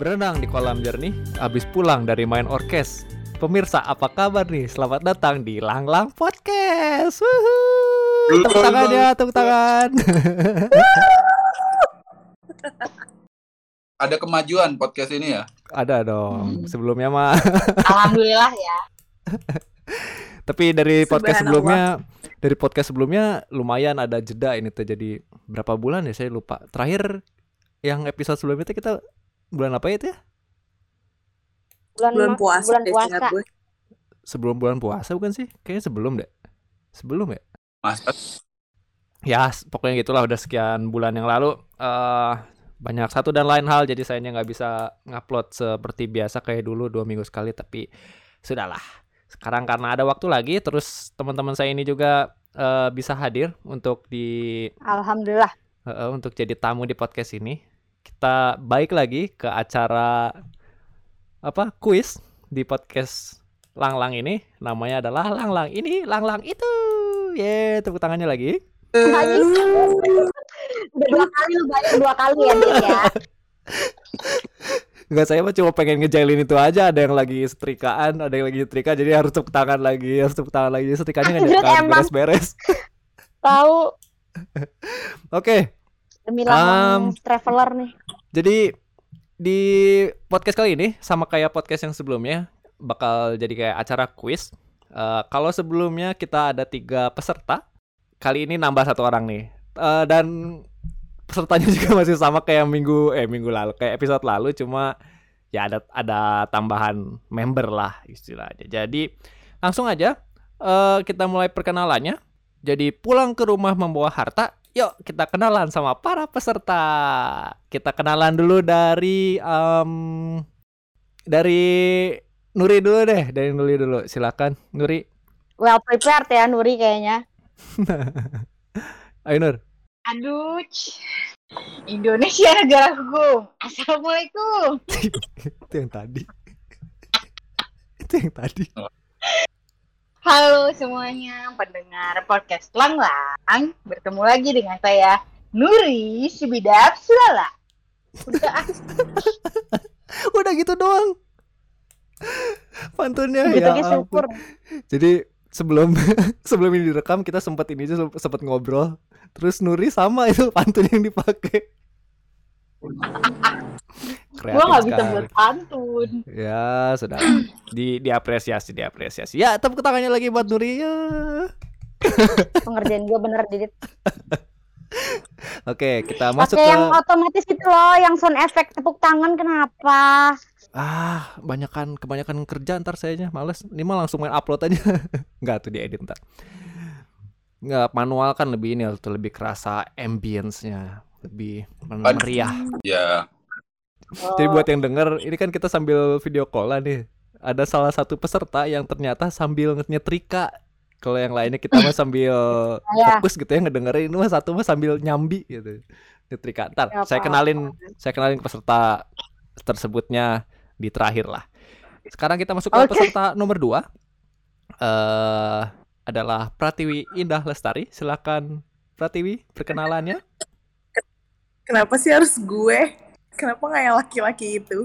Berenang di kolam jernih, habis pulang dari main orkes. Pemirsa, apa kabar nih? Selamat datang di Lang Lang Podcast. Wuhu. Tepuk tangan ya, tepuk tangan. Ada kemajuan podcast ini ya? Ada dong. Sebelumnya mah. Alhamdulillah ya. Tapi dari podcast sebelumnya, dari podcast sebelumnya lumayan ada jeda ini tuh. Jadi berapa bulan ya? Saya lupa. Terakhir yang episode sebelumnya itu kita bulan apa ya itu ya? Bulan, bulan puasa bulan puasa. gue. Sebelum bulan puasa bukan sih? Kayaknya sebelum deh. Sebelum ya? Masa ya pokoknya gitulah udah sekian bulan yang lalu eh banyak satu dan lain hal jadi sayanya nggak bisa ngupload seperti biasa kayak dulu dua minggu sekali tapi sudahlah sekarang karena ada waktu lagi terus teman-teman saya ini juga eh, bisa hadir untuk di Alhamdulillah. eh, untuk jadi tamu di podcast ini kita baik lagi ke acara apa kuis di podcast Lang Lang ini namanya adalah Lang Lang ini Lang Lang itu ye tepuk tangannya lagi Lagi. Udah dua kali lu bayar dua kali ya Dit ya. Enggak saya mah cuma pengen ngejailin itu aja Ada yang lagi setrikaan Ada yang lagi setrika Jadi harus tepuk tangan lagi Harus tepuk tangan lagi Setrikanya emang. beres-beres Tahu Oke demi lang traveler nih. Jadi Di podcast kali ini Sama kayak podcast yang sebelumnya Bakal jadi kayak acara quiz Eh, Kalau sebelumnya kita ada tiga peserta Kali ini nambah satu orang nih Eh, Dan Pesertanya juga masih sama kayak minggu Eh minggu lalu Kayak episode lalu Cuma ya ada ada tambahan member lah istilahnya. Jadi langsung aja eh, kita mulai perkenalannya. Jadi pulang ke rumah membawa harta. Yuk kita kenalan sama para peserta. Kita kenalan dulu dari em, dari Nuri dulu deh, dari Nuri dulu. Silakan Nuri. Well prepared ya Nuri kayaknya. Ayo Nur. Aduh, Indonesia negaraku. Assalamualaikum. Itu yang tadi. Itu yang tadi. Halo semuanya, pendengar podcast Lang Lang. Bertemu lagi dengan saya Nuri Sibidap Sulala. Udah ah, Udah gitu doang. Pantunnya Gitu ya ampun. syukur. Jadi sebelum sebelum ini direkam kita sempat ini aja sempat ngobrol. Terus Nuri sama itu pantun yang dipakai. Kreatif gua nggak bisa sekali. buat pantun. Ya, sudah. Di diapresiasi, diapresiasi. Ya, tepuk tangannya lagi buat Nuri. Ya. Pengerjaan gue bener Didit. Oke, kita masuk ke yang otomatis itu loh, yang sound effect tepuk tangan kenapa? ah, banyakan kebanyakan kerja ntar sayanya males. Ini mah langsung main upload aja. Enggak tuh diedit ntar. Enggak, manual kan lebih ini tuh lebih kerasa ambience-nya, lebih meriah. Jadi buat yang denger, ini kan kita sambil video callan nih. Ada salah satu peserta yang ternyata sambil nyetrika. Kalau yang lainnya kita mah sambil Ya. fokus gitu ya ngedengerin. Ini mah satu mah sambil nyambi gitu. Nyetrika. Ntar Ya, saya kenalin, saya kenalin peserta tersebutnya di terakhir lah. Sekarang kita masuk ke Oke. peserta nomor dua. eh adalah Pratiwi Indah Lestari. Silakan Pratiwi perkenalannya. Kenapa sih harus gue? Kenapa nggak yang laki-laki itu?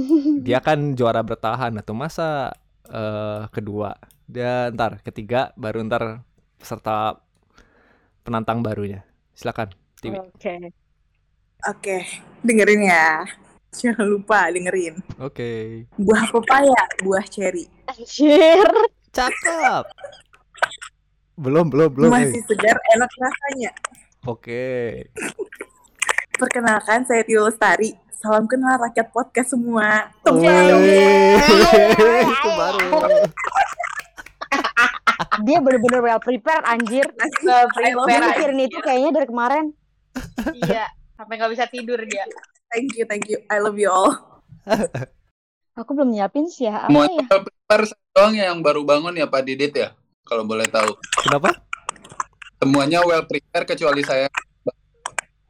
dia kan juara bertahan atau masa eh kedua dia ntar ketiga baru ntar peserta penantang barunya silakan Tiwi Oke. Oke, dengerin ya. Jangan lupa dengerin. oke Buah pepaya, buah cherry. Anjir. cakep belum belum belum. Masih segar, enak rasanya. oke Perkenalkan, saya Tio Lestari. Salam kenal rakyat podcast semua. Tunggu itu baru Dia bener-bener well prepared anjir. Well I love Gue prepared. mikirin itu kayaknya dari kemarin. Iya, sampai nggak bisa tidur dia. Thank you, thank you. I love you all. Aku belum nyiapin sih ya. Apa semuanya ya? prepare saya doang yang baru bangun ya Pak Didit ya kalau boleh tahu kenapa semuanya well prepare kecuali saya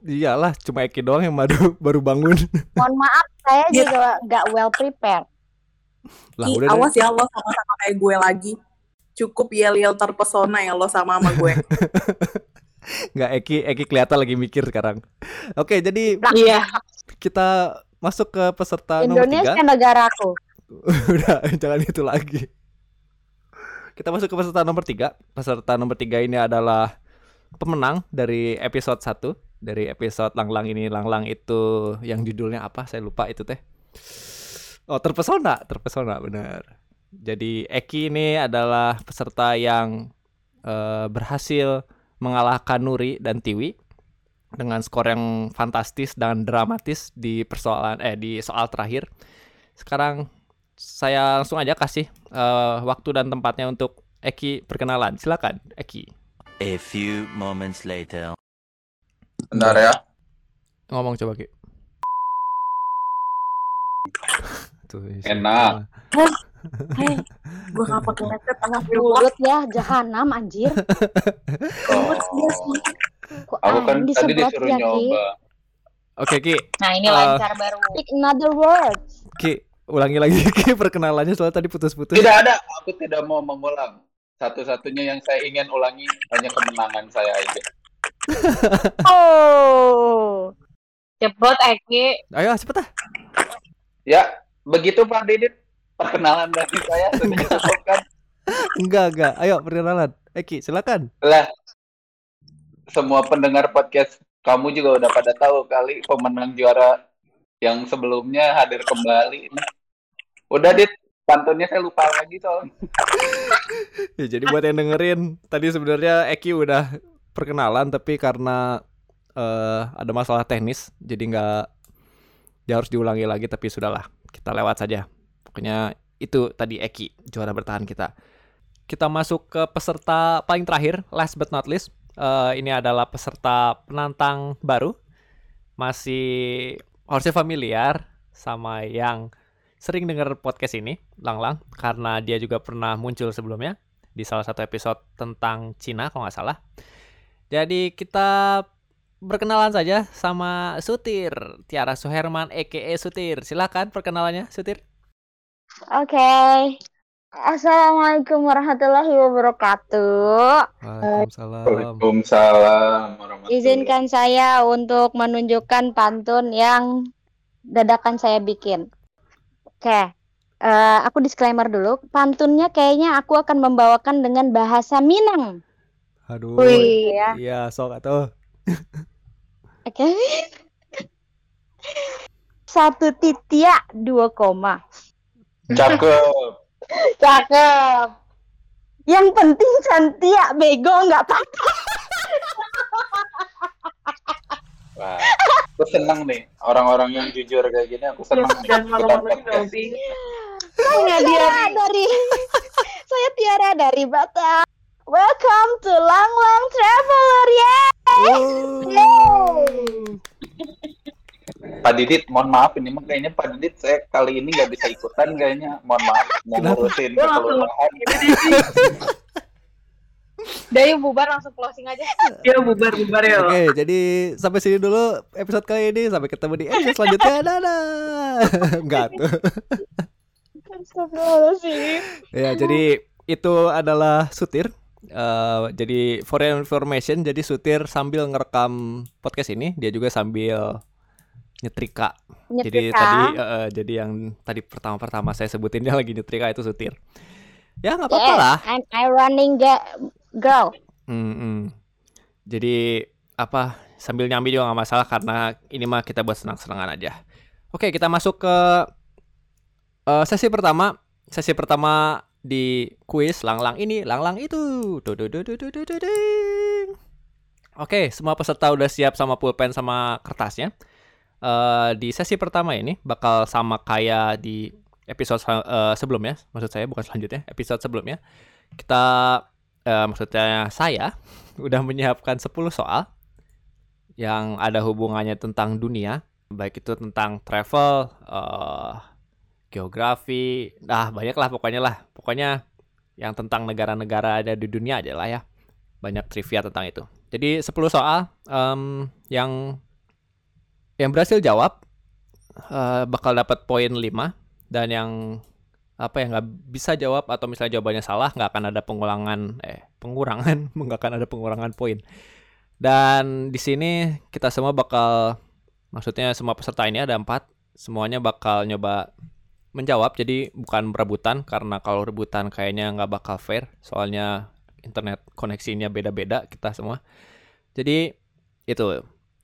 iyalah cuma Eki doang yang baru baru bangun Mohon maaf, saya Dia- juga gak well prepared. lah Ih, udah deh. awas ya lo sama-sama kayak gue lagi. Cukup yel-yel terpesona ya lo sama sama gue. nggak Eki Eki kelihatan lagi mikir sekarang oke jadi Iya. kita masuk ke peserta nomor tiga. Indonesia negaraku. Udah, jangan itu lagi. Kita masuk ke peserta nomor tiga. Peserta nomor tiga ini adalah pemenang dari episode 1 dari episode Langlang ini. Langlang itu yang judulnya apa? Saya lupa itu teh. Oh terpesona terpesona benar. Jadi Eki ini adalah peserta yang eh, berhasil mengalahkan Nuri dan Tiwi dengan skor yang fantastis dan dramatis di persoalan eh di soal terakhir. Sekarang saya langsung aja kasih eh, waktu dan tempatnya untuk Eki perkenalan. Silakan Eki. A few moments later. Bentar ya. ngomong coba Ki Tuh, Enak. Hei, gue gak pakai headset tengah Mulut ya, jahanam anjir. Oh, Kok aku kan tadi disuruh ya, nyoba. Oke Ki Nah ini Eh, lancar baru. Speak another words. Ki ulangi lagi Ki perkenalannya soalnya tadi putus-putus Tidak ada, aku tidak mau mengulang. Satu-satunya yang saya ingin ulangi hanya kemenangan saya aja. Oh. Cepet Eki. ayo cepet ah Ya, begitu Pak Didit. Perkenalan dari saya sudah cukup kan? enggak enggak ayo perkenalan Eki silakan Lah, semua pendengar podcast kamu juga udah pada tahu kali pemenang juara yang sebelumnya hadir kembali. Udah Dit, pantunnya saya lupa lagi soalnya. Ya, jadi buat yang dengerin tadi sebenarnya Eki udah perkenalan tapi karena eh, ada masalah teknis jadi nggak dia harus diulangi lagi tapi sudahlah kita lewat saja. Pokoknya itu tadi Eki juara bertahan kita. Kita masuk ke peserta paling terakhir last but not least. Eh, ini adalah peserta penantang baru masih harusnya familiar sama yang sering dengar podcast ini, Lang Lang, karena dia juga pernah muncul sebelumnya di salah satu episode tentang Cina kalau nggak salah. Jadi kita berkenalan saja sama Sutir, Tiara Suherman EKE Sutir. Silakan perkenalannya, Sutir. Oke. Assalamualaikum warahmatullahi wabarakatuh. Waalaikumsalam. Waalaikumsalam warahmatullahi Izinkan saya untuk menunjukkan pantun yang dadakan saya bikin. Oke. Eh, aku disclaimer dulu. Pantunnya kayaknya aku akan membawakan dengan bahasa Minang. Aduh. Wih, ya. Iya, sok atuh. Oke. Satu titik dua koma. Cakep. Cakep. Yang penting cantik, bego nggak apa-apa. Wah, aku seneng nih orang-orang yang jujur kayak gini. Aku seneng nih. Dan dong, Saya Tiara dari saya Tiara dari Batam. Welcome to Lang Lang Traveler ya. Pak Didit, mohon maaf ini mah kayaknya Pak Didit saya kali ini nggak bisa ikutan kayaknya. Mohon maaf mau ngurusin kekelurahan. Udah yuk bubar langsung closing aja. Ya bubar bubar ya. Oke, jadi sampai sini dulu episode kali ini. Sampai ketemu di episode selanjutnya. Dadah. Enggak tuh. Astagfirullahaladzim. Ya, jadi itu adalah Sutir. Eh, jadi for information, jadi Sutir sambil ngerekam podcast ini, dia juga sambil nyetrika. Jadi Nyetrika. tadi eh, eh, jadi yang tadi pertama-pertama saya sebutin dia lagi nyetrika itu Sutir. Ya nggak apa-apa Yes, lah. I'm I running ga- girl. Mm-mm. Jadi apa sambil nyambi juga nggak masalah karena ini mah kita buat senang-senangan aja. Oke kita masuk ke eh, sesi pertama. Sesi pertama di kuis lang-lang ini, lang-lang itu. Oke semua peserta udah siap sama pulpen sama kertasnya. Eh, di sesi pertama ini bakal sama kayak di episode eh, sebelumnya, maksud saya bukan selanjutnya, episode sebelumnya. Kita eh, maksudnya saya udah menyiapkan 10 soal yang ada hubungannya tentang dunia, baik itu tentang travel, eh, geografi, nah banyak lah pokoknya lah, pokoknya yang tentang negara-negara ada di dunia aja lah ya, banyak trivia tentang itu. Jadi 10 soal em, yang yang berhasil jawab eh, bakal dapat poin 5 dan yang apa ya nggak bisa jawab atau misalnya jawabannya salah nggak akan ada pengulangan eh pengurangan nggak akan ada pengurangan poin. Dan di sini kita semua bakal maksudnya semua peserta ini ada empat. Semuanya bakal nyoba menjawab jadi bukan berebutan karena kalau rebutan kayaknya nggak bakal fair soalnya internet koneksinya beda-beda kita semua jadi itu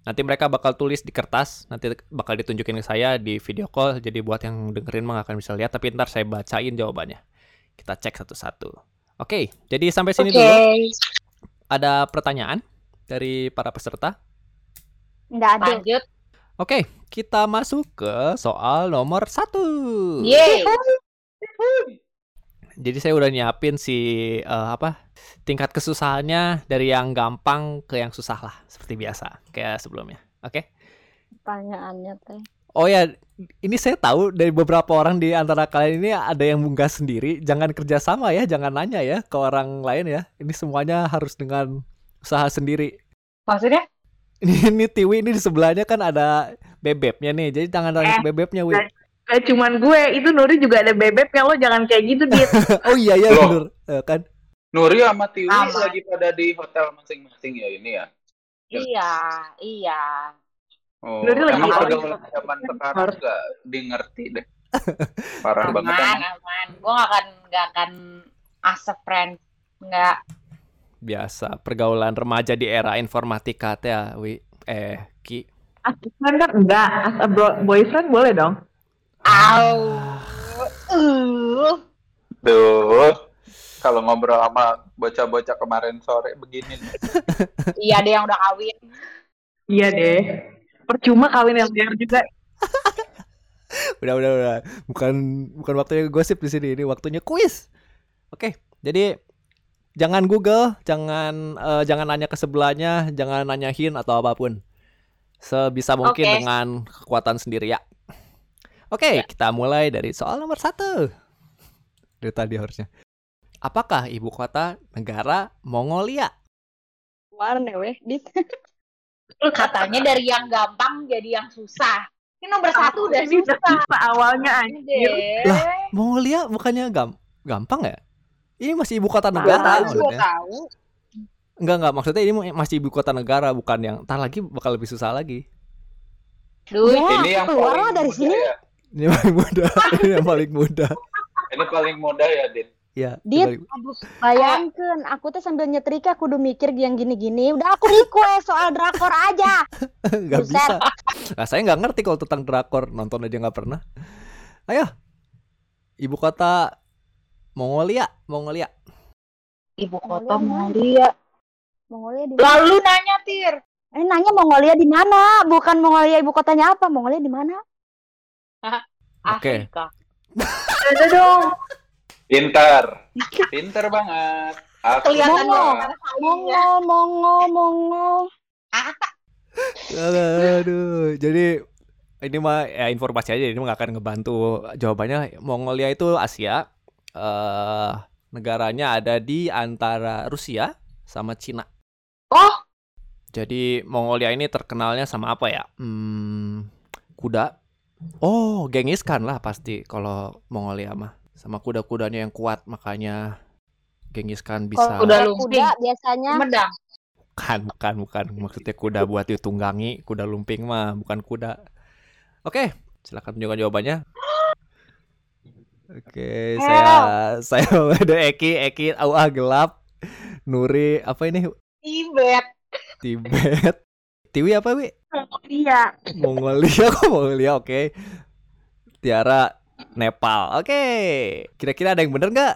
nanti mereka bakal tulis di kertas nanti bakal ditunjukin ke saya di video call jadi buat yang dengerin mah akan bisa lihat tapi ntar saya bacain jawabannya kita cek satu-satu oke jadi sampai sini Oke. dulu ada pertanyaan dari para peserta Nggak ada. Lanjut. Oke, kita masuk ke soal nomor satu. Yeay. Jadi saya udah nyiapin si eh, apa tingkat kesusahannya dari yang gampang ke yang susah lah, seperti biasa kayak sebelumnya. Oke. Pertanyaannya teh. Oh ya, ini saya tahu dari beberapa orang di antara kalian ini ada yang munggah sendiri. Jangan kerjasama ya, jangan nanya ya ke orang lain ya. Ini semuanya harus dengan usaha sendiri. Maksudnya? Ini, ini Tiwi ini di sebelahnya kan ada bebeknya nih, jadi jangan tanya ke bebeknya, Wi. Gak cuman gue, itu Nuri juga ada bebeknya lo jangan kayak gitu dit. Oh iya ya Loh. bener Eh, kan. Nuri sama Tiwi Aman. lagi pada di hotel masing-masing ya ini ya. Iya, iya. Oh, Nuri lagi emang awal pergaulan zaman sekarang nggak di ngerti deh. Parah banget Aman, emang. aman. Gue gak akan, gak akan as a friend. Nggak. Biasa pergaulan remaja di era informatika teh ya, wi eh ki Asisten kan enggak, as a bro- boyfriend boleh dong. Au. Uh. Tuh, kalau ngobrol sama bocah-bocah kemarin sore begini. Iya ada yang udah kawin. Iya deh. Percuma kawin LDR juga. udah udah udah bukan bukan waktunya gosip di sini ini waktunya kuis oke jadi jangan Google jangan eh, jangan nanya ke sebelahnya jangan nanyain atau apa pun sebisa mungkin Oke. dengan kekuatan sendiri ya oke kita mulai dari soal nomor satu dari tadi harusnya apakah ibu kota negara Mongolia Warna weh, dit. Katanya dari yang gampang jadi yang susah. Ini nomor satu udah susah. awalnya anjir. Deh. Lah, Mongolia bukannya gam gampang ya ini masih ibu kota negara tahu, Gue tahu. Enggak enggak maksudnya ini masih ibu kota negara bukan yang entar lagi bakal lebih susah lagi. Duh, Ya, Ini yang keluar lah dari muda sini. ya. Ini paling muda, ini yang paling muda. Ini paling mudah ya, Dit. Ya, Dit. Bayangkan, aku tuh sambil nyetrika kudu mikir yang gini-gini. Udah aku request soal drakor aja. nggak Buset. bisa. Nah, saya nggak ngerti kalau tentang drakor, nonton aja nggak pernah. Ayo, ibu kota Mongolia, Mongolia. Ibu kota Mongolia, Mongolia. Di mana? Lalu nanya Tir. Eh nanya Mongolia di mana? Bukan Mongolia ibu kotanya apa? Mongolia di mana? Oke. Afrika. Ada dong. Pintar. Pintar banget. Aku Kelihatan Mongo. Mongo, Mongo, Mongo. Aduh, jadi ini mah ya informasi aja ini mah nggak akan ngebantu jawabannya. Mongolia itu Asia. Eh negaranya ada di antara Rusia sama Cina. Oh. Jadi Mongolia ini terkenalnya sama apa ya? Hmm, kuda. Oh, Genghis Khan lah pasti kalau Mongolia mah. Sama kuda-kudanya yang kuat makanya Genghis Khan bisa. Kuda Kalau lumping. kuda biasanya Medang. Bukan, bukan, bukan. Maksudnya kuda buat ditunggangi, kuda lumping mah bukan kuda. Oke, silakan tunjukkan jawabannya. Oke, saya saya ada Eki, Eki awah gelap. Nuri apa ini? Tibet. Tibet. Tiwi apa, Wi? Iya. Mongolia kok Mongolia, oke. Tiara Nepal. Oke. Kira-kira ada yang bener nggak?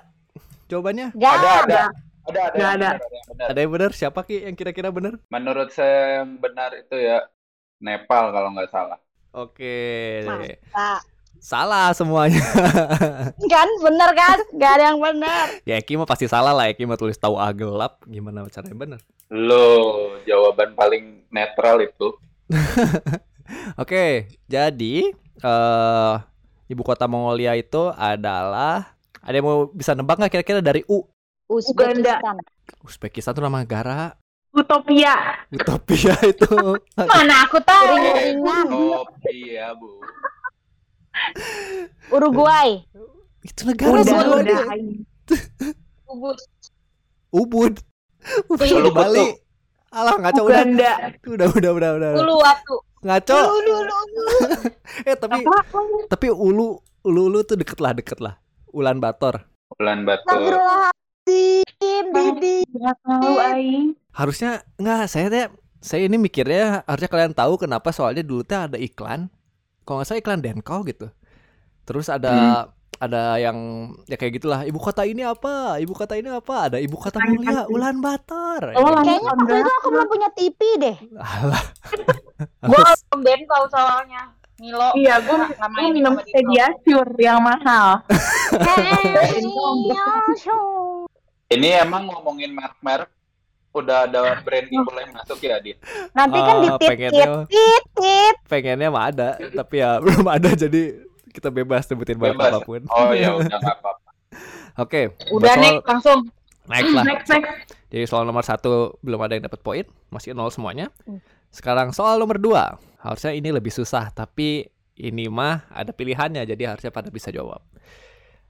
Jawabannya? Gak Ada, ada. Ada, ada. Nggak yang ada. benar, ada yang benar. Ada yang bener? Siapa Ki yang kira-kira bener? Menurut saya yang benar itu ya Nepal kalau nggak salah. Oke. Masa. Salah semuanya. Kan bener kan? Gak ada yang bener. Ya Eki mah pasti salah lah Eki mah tulis tahu ah gelap gimana caranya bener Loh, jawaban paling netral itu. Oke jadi eh ibu kota Mongolia itu adalah ada yang mau bisa nebak nggak kira-kira dari U Uzbekistan. Uzbekistan itu nama negara Utopia. Utopia itu Mana aku tahu. Ya, Bu. Uruguay. itu negara Udah, udah. dia. Ubud. Ubud Ubud Ulu di Bali alah ngaco udah udah udah udah udah, udah. Uluwatu. ngaco. Ulu, ulu, ulu, ulu. Eh tapi Apa? tapi ulu ulu ulu tuh deket lah deket lah. Ulan Bator. Batur. Astagfirullahaladzim, Didi. Aing. Harusnya nggak saya teh saya ini mikirnya harusnya kalian tahu kenapa soalnya dulu teh ada iklan. Kalau nggak salah iklan Denko gitu. Terus ada ada yang ya kayak gitulah ibu kota ini apa ibu kota ini apa ada ibu kota mulia Ulan Bator Oh, Ya, Kayaknya waktu itu aku belum punya TV deh. alah Gue Harus- belum kau soalnya. Milo. Iya, gue main gue minum. Pediasure yang mahal. Ini emang ngomongin merek-merek udah ada branding mulai masuk ya, Dit? Nanti kan Ah, ditit pengennya tit tit tit. pengennya mah ada tapi ya belum ada jadi kita bebas sebutin Bebas. apa pun Oh ya udah nggak apa-apa. oke Udah buat nih langsung. next lah Next, next. Jadi soal nomor satu belum ada yang dapat poin, masih nol semuanya. Hmm. Sekarang soal nomor dua, harusnya ini lebih susah, tapi ini mah ada pilihannya, jadi harusnya pada bisa jawab.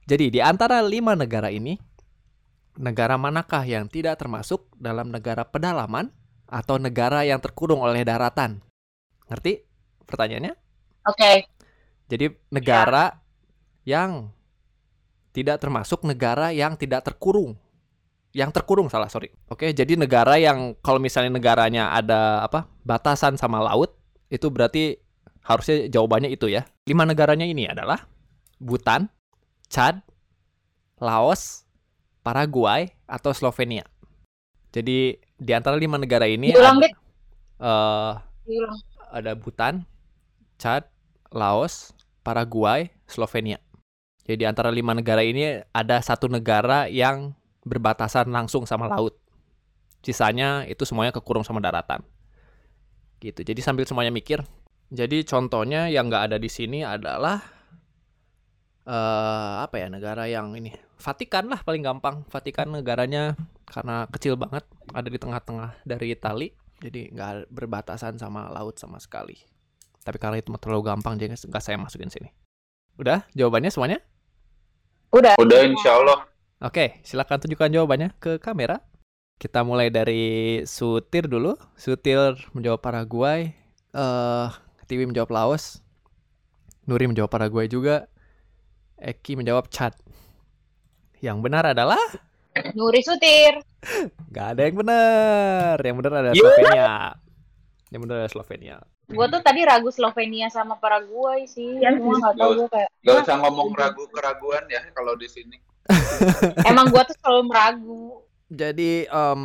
Jadi di antara lima negara ini, negara manakah yang tidak termasuk dalam negara pedalaman atau negara yang terkurung oleh daratan? Ngerti pertanyaannya? Oke. Jadi negara yang tidak termasuk negara yang tidak terkurung. Yang terkurung salah, sorry. Oke, jadi negara yang kalau misalnya negaranya ada apa? batasan sama laut, itu berarti harusnya jawabannya itu ya. Lima negaranya ini adalah Bhutan, Chad, Laos, Paraguay, atau Slovenia. Jadi di antara lima negara ini Diulang, ada, Diulang. ada Bhutan, Chad, Laos, Paraguay, Slovenia. Jadi di antara lima negara ini ada satu negara yang berbatasan langsung sama laut. Sisanya itu semuanya kekurung sama daratan. Gitu. Jadi sambil semuanya mikir. Jadi contohnya yang nggak ada di sini adalah eh apa ya negara yang ini Vatikan lah paling gampang. Vatikan negaranya karena kecil banget ada di tengah-tengah dari Itali jadi nggak berbatasan sama laut sama sekali. Tapi karena itu terlalu gampang jadi nggak saya masukin sini. Udah jawabannya semuanya? Udah. Udah insya Allah. Oke, silakan tunjukkan jawabannya ke kamera. Kita mulai dari Sutir dulu. Sutir menjawab Paraguay. Eh, Tiwi menjawab Laos. Nuri menjawab Paraguay juga. Eki menjawab Chad. Yang benar adalah Nuri Sutir. nggak ada yang benar. Yang benar adalah Yeah. Slovenia. Yang benar adalah Slovenia. Gue tuh tadi ragu Slovenia sama Paraguay sih. Cuma sih. nggak tahu gue kayak. Gak usah ngomong ragu keraguan ya kalau di sini. Emang gue tuh selalu meragu. Jadi em,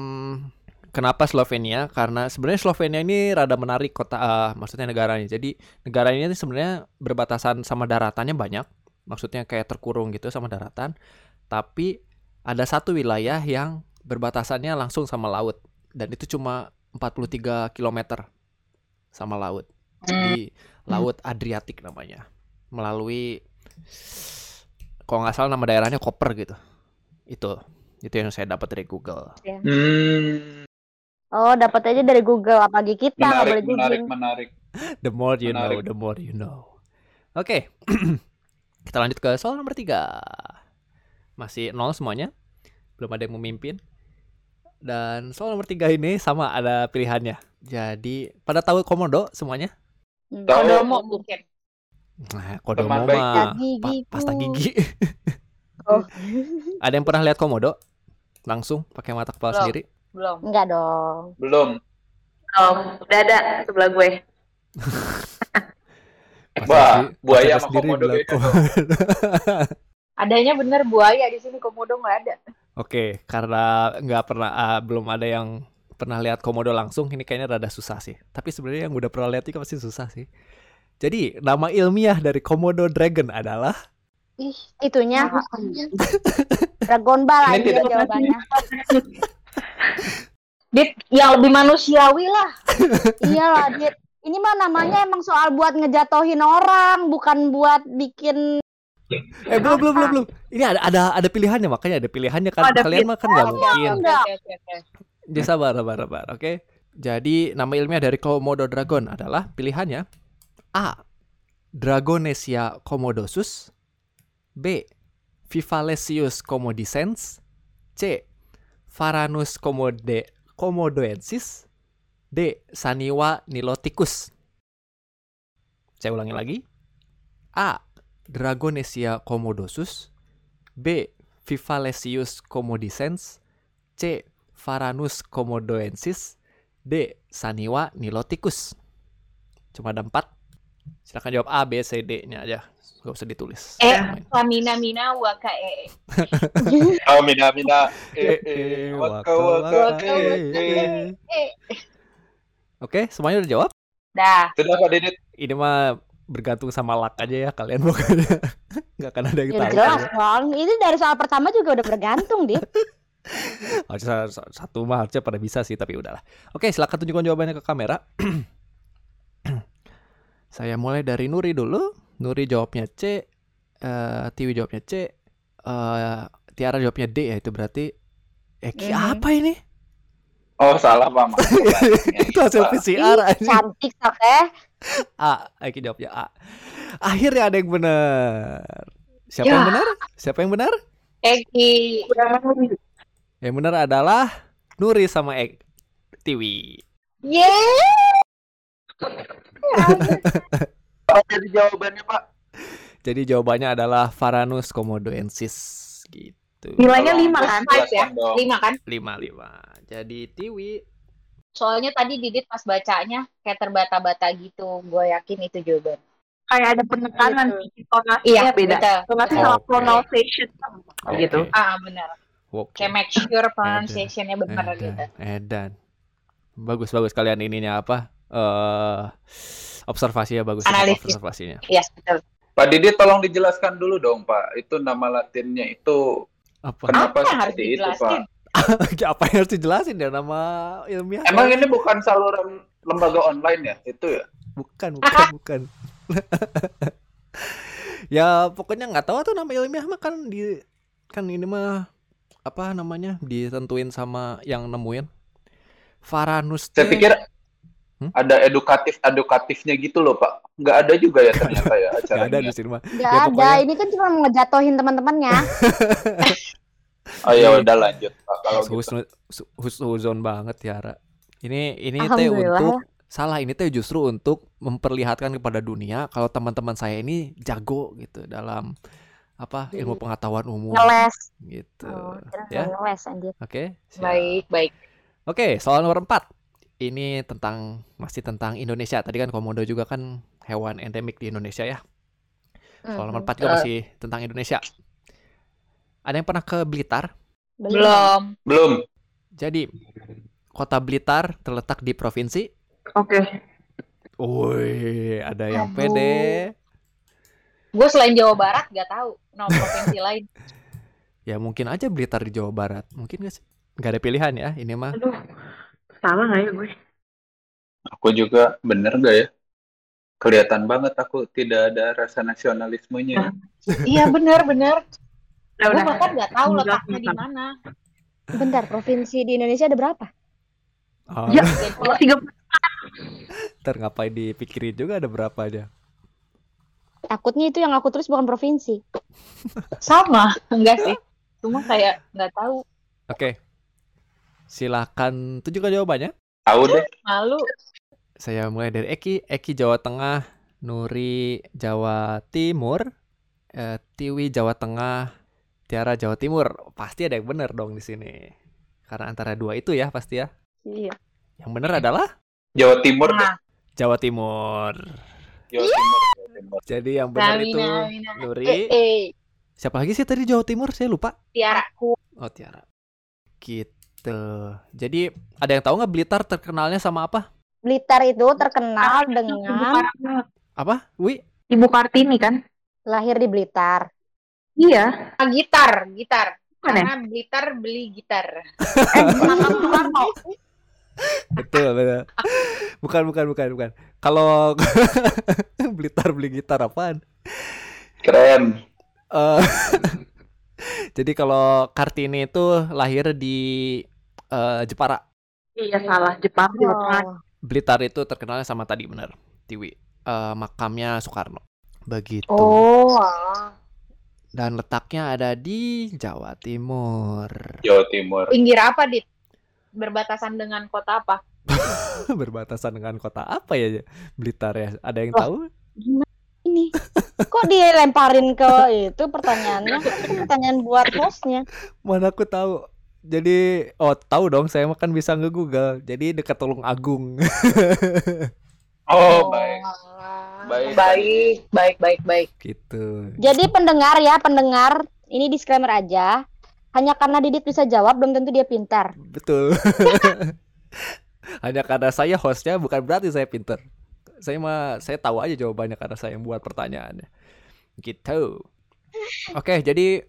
kenapa Slovenia? Karena sebenarnya Slovenia ini rada menarik kota, eh, maksudnya negaranya. Jadi negara ini sebenarnya berbatasan sama daratannya banyak. Maksudnya kayak terkurung gitu sama daratan. Tapi ada satu wilayah yang berbatasannya langsung sama laut dan itu cuma 43 km sama laut di Laut Adriatik namanya. Melalui kalau nggak salah nama daerahnya Koper gitu. Itu itu yang saya dapat dari Google. Hmm, Oh, dapat aja dari Google apalagi kita nggak boleh menarik, menarik, menarik. The more you know, Menarik. the more you know. Oke, kita lanjut ke soal nomor tiga. Masih nol semuanya, belum ada yang memimpin. Dan soal nomor tiga ini sama ada pilihannya. Jadi pada tahu komodo semuanya? Hmm. Tahu. Kodomo mungkin. Nah, kodomo Teman mah Pasta pa- pasta gigi. Oh. ada yang pernah lihat komodo? Langsung pakai mata kepala Belum. sendiri? Belum. Enggak dong. Belum. Oh, udah ada sebelah gue. Pas Wah, buaya ada sama sendiri komodo bilang beda komodo. Adanya bener buaya di sini komodo nggak ada. Oke, karena nggak pernah ah, belum ada yang pernah lihat komodo langsung, ini kayaknya rada susah sih. Tapi sebenarnya yang udah pernah lihat itu pasti susah sih. Jadi nama ilmiah dari komodo dragon adalah Ih, itunya Dragon Ball Ini aja jawabannya. Dit, yang lebih manusiawi lah. Iyalah, Dit. Ini mah namanya emang soal buat ngejatohin orang, bukan buat bikin eh belum belum belum belum. Ini ada ada ada pilihannya makanya ada pilihannya kan. Oh, ada Kalian mah kan nggak mungkin. Enggak. Oke, oke, oke. Jadi sabar sabar sabar, oke. Jadi nama ilmiah dari komodo dragon adalah pilihannya A. Dragonesia komodosus B. Vivalesius comodicens C. Varanus komode komodoensis D. Saniwa niloticus Saya ulangi lagi. A. Dragonesia comodosus. B. Vivalesius comodicens. C. Varanus comodoensis. D. Saniwa niloticus. Cuma ada empat. Silahkan jawab A, B, C, D-nya aja. Gak usah ditulis. Eh, Main. Lamina mina waka e. Oh, mina mina. Eh, Eh, eh, eh, waka, waka eh, eh, eh. Eh, Oke, semuanya udah jawab? dah. Sudah Pak Didit. Ini mah bergantung sama luck aja ya kalian pokoknya. Gak akan ada yang Ya tahu. jelas dong. Itu dari soal pertama juga udah bergantung, sa- sa- satu mah harusnya pada bisa sih tapi udahlah. Oke, silakan tunjukkan jawabannya ke kamera. Saya mulai dari Nuri dulu. Nuri jawabnya C, eh Tiwi jawabnya C, eh Tiara jawabnya D ya itu berarti Eki Mhm. apa ini? Oh, salah Pak. Maaf. itu hasil PCR Ih, anjing. cantik teh. A, Eki jawabnya A. Akhirnya ada yang benar. Siapa yang Ya. benar? Siapa yang benar? Eki. Yang benar adalah Nuri sama Ek Tiwi. Yeay. Apa jadi jawabannya Pak? Jadi jawabannya adalah Varanus comodoensis gitu. Nilainya Tolong lima kan? Five ya? Lima kan? lima lima. Jadi Tiwi Soalnya tadi Didit pas bacanya kayak terbata-bata gitu. Gue yakin itu jawaban. Kayak ada penekanan Gitu. intonasinya Iya, beda. betul. Intonasi sama pronunciation Oke. gitu. Ah, benar. Oke. Kayak make sure pronunciation-nya benar gitu. Edan. Bagus bagus kalian ininya apa? Eh observasinya bagus Analisis. observasinya. Iya, betul. Pak Didit tolong dijelaskan dulu dong Pak. Itu nama latinnya itu Apa? kenapa Apa yang harus itu dijelasin? Pak? apa yang harus dijelasin ya nama ilmiah? Emang ini bukan saluran lembaga online ya? Itu ya? bukan bukan bukan. ya pokoknya nggak tahu tuh nama ilmiah mah kan di kan ini mah apa namanya ditentuin sama yang nemuin. Varanus Saya pikir Hmm? ada edukatif edukatifnya gitu loh Pak. Nggak ada juga ya ternyata ya nggak ada di sini mah. Gak Ya, ada. pokoknya- Ini kan cuma ngejatohin teman-temannya. Oh ya udah lanjut Pak kalau gitu. Husnu- su- husnuzon banget Tiara. Ini ini teh untuk salah ini teh justru untuk memperlihatkan kepada dunia kalau teman-teman saya ini jago gitu dalam apa ilmu pengetahuan umum Ngeles. gitu. Oh, Ya. ngeles anjir. Oke. siap. Baik, baik. Oke, soal nomor 4. Ini tentang masih tentang Indonesia. Tadi kan komodo juga kan hewan endemik di Indonesia ya. Soal nomor 4 juga masih tentang Indonesia. Ada yang pernah ke Blitar? Belum. Belum. Jadi kota Blitar terletak di provinsi. Oke. Woi, ada yang Aduh. pede. Gue selain Jawa Barat gak tahu nomor provinsi lain. Ya mungkin aja Blitar di Jawa Barat. Mungkin gak sih? Gak ada pilihan ya ini mah. Aduh. Salah nggak ya gue? Aku juga bener gak ya? Kelihatan banget aku tidak ada rasa nasionalismenya. iya, benar, benar. Ya Gue udah. bahkan gak tahu Enggak, letaknya di mana. Bentar, provinsi di Indonesia ada berapa? Oh, Ya. Tiga ntar ngapain dipikirin juga ada berapa aja. Takutnya itu yang aku tulis bukan provinsi. Sama, enggak sih. Cuma kayak nggak tahu. Oke. Silakan tunjukkan jawabannya. Tahu deh. Malu. Saya mulai dari Eki, Eki Jawa Tengah, Nuri Jawa Timur, eh, Tiwi Jawa Tengah, Tiara Jawa Timur. Pasti ada yang benar dong di sini. Karena antara dua itu ya pasti ya. Iya. Yang benar adalah Jawa Timur. Nah, Jawa Timur. Jawa Timur. Jawa Timur. Jadi yang benar itu Namina, Namina. Nuri. Eh, eh, Siapa lagi sih tadi Jawa Timur? Saya lupa. Tiara. Oh Tiara. Gitu. Jadi ada yang tahu nggak Blitar terkenalnya sama apa? Blitar itu terkenal dengan Apa? Wi? Ibu Kartini kan? lahir di Blitar. Iya. Ah, gitar, gitar. Bukan ya? Karena Blitar beli gitar. Eh, Soekarno. Betul, betul. Bukan, bukan, bukan, bukan. Kalau Blitar beli gitar apaan? Keren. Eh, jadi kalau Kartini itu lahir di eh, Jepara. Iya salah. Tengah. Oh. Blitar itu terkenalnya sama tadi benar, Tiwi. Eh, makamnya Soekarno. Begitu. Oh. Dan letaknya ada di Jawa Timur. Jawa Timur. Pinggir apa, Dit? Berbatasan dengan kota apa? Berbatasan dengan kota apa ya Blitar ya? Ada yang Wah. tahu? Ini kok dia lemparin ke itu pertanyaannya? Pertanyaan buat hostnya. Mana aku tahu. Jadi oh tahu dong saya mah kan bisa nge-google. Jadi dekat Tulung Agung. Oh, baik. alah. Baik. baik, baik, baik, baik. gitu. Jadi pendengar ya, pendengar, ini disclaimer aja. Hanya karena Didit bisa jawab belum tentu dia pintar. Betul. Hanya karena saya hostnya bukan berarti saya pinter. Saya mah saya tahu aja jawabannya karena saya yang buat pertanyaannya. Gitu. Oke, jadi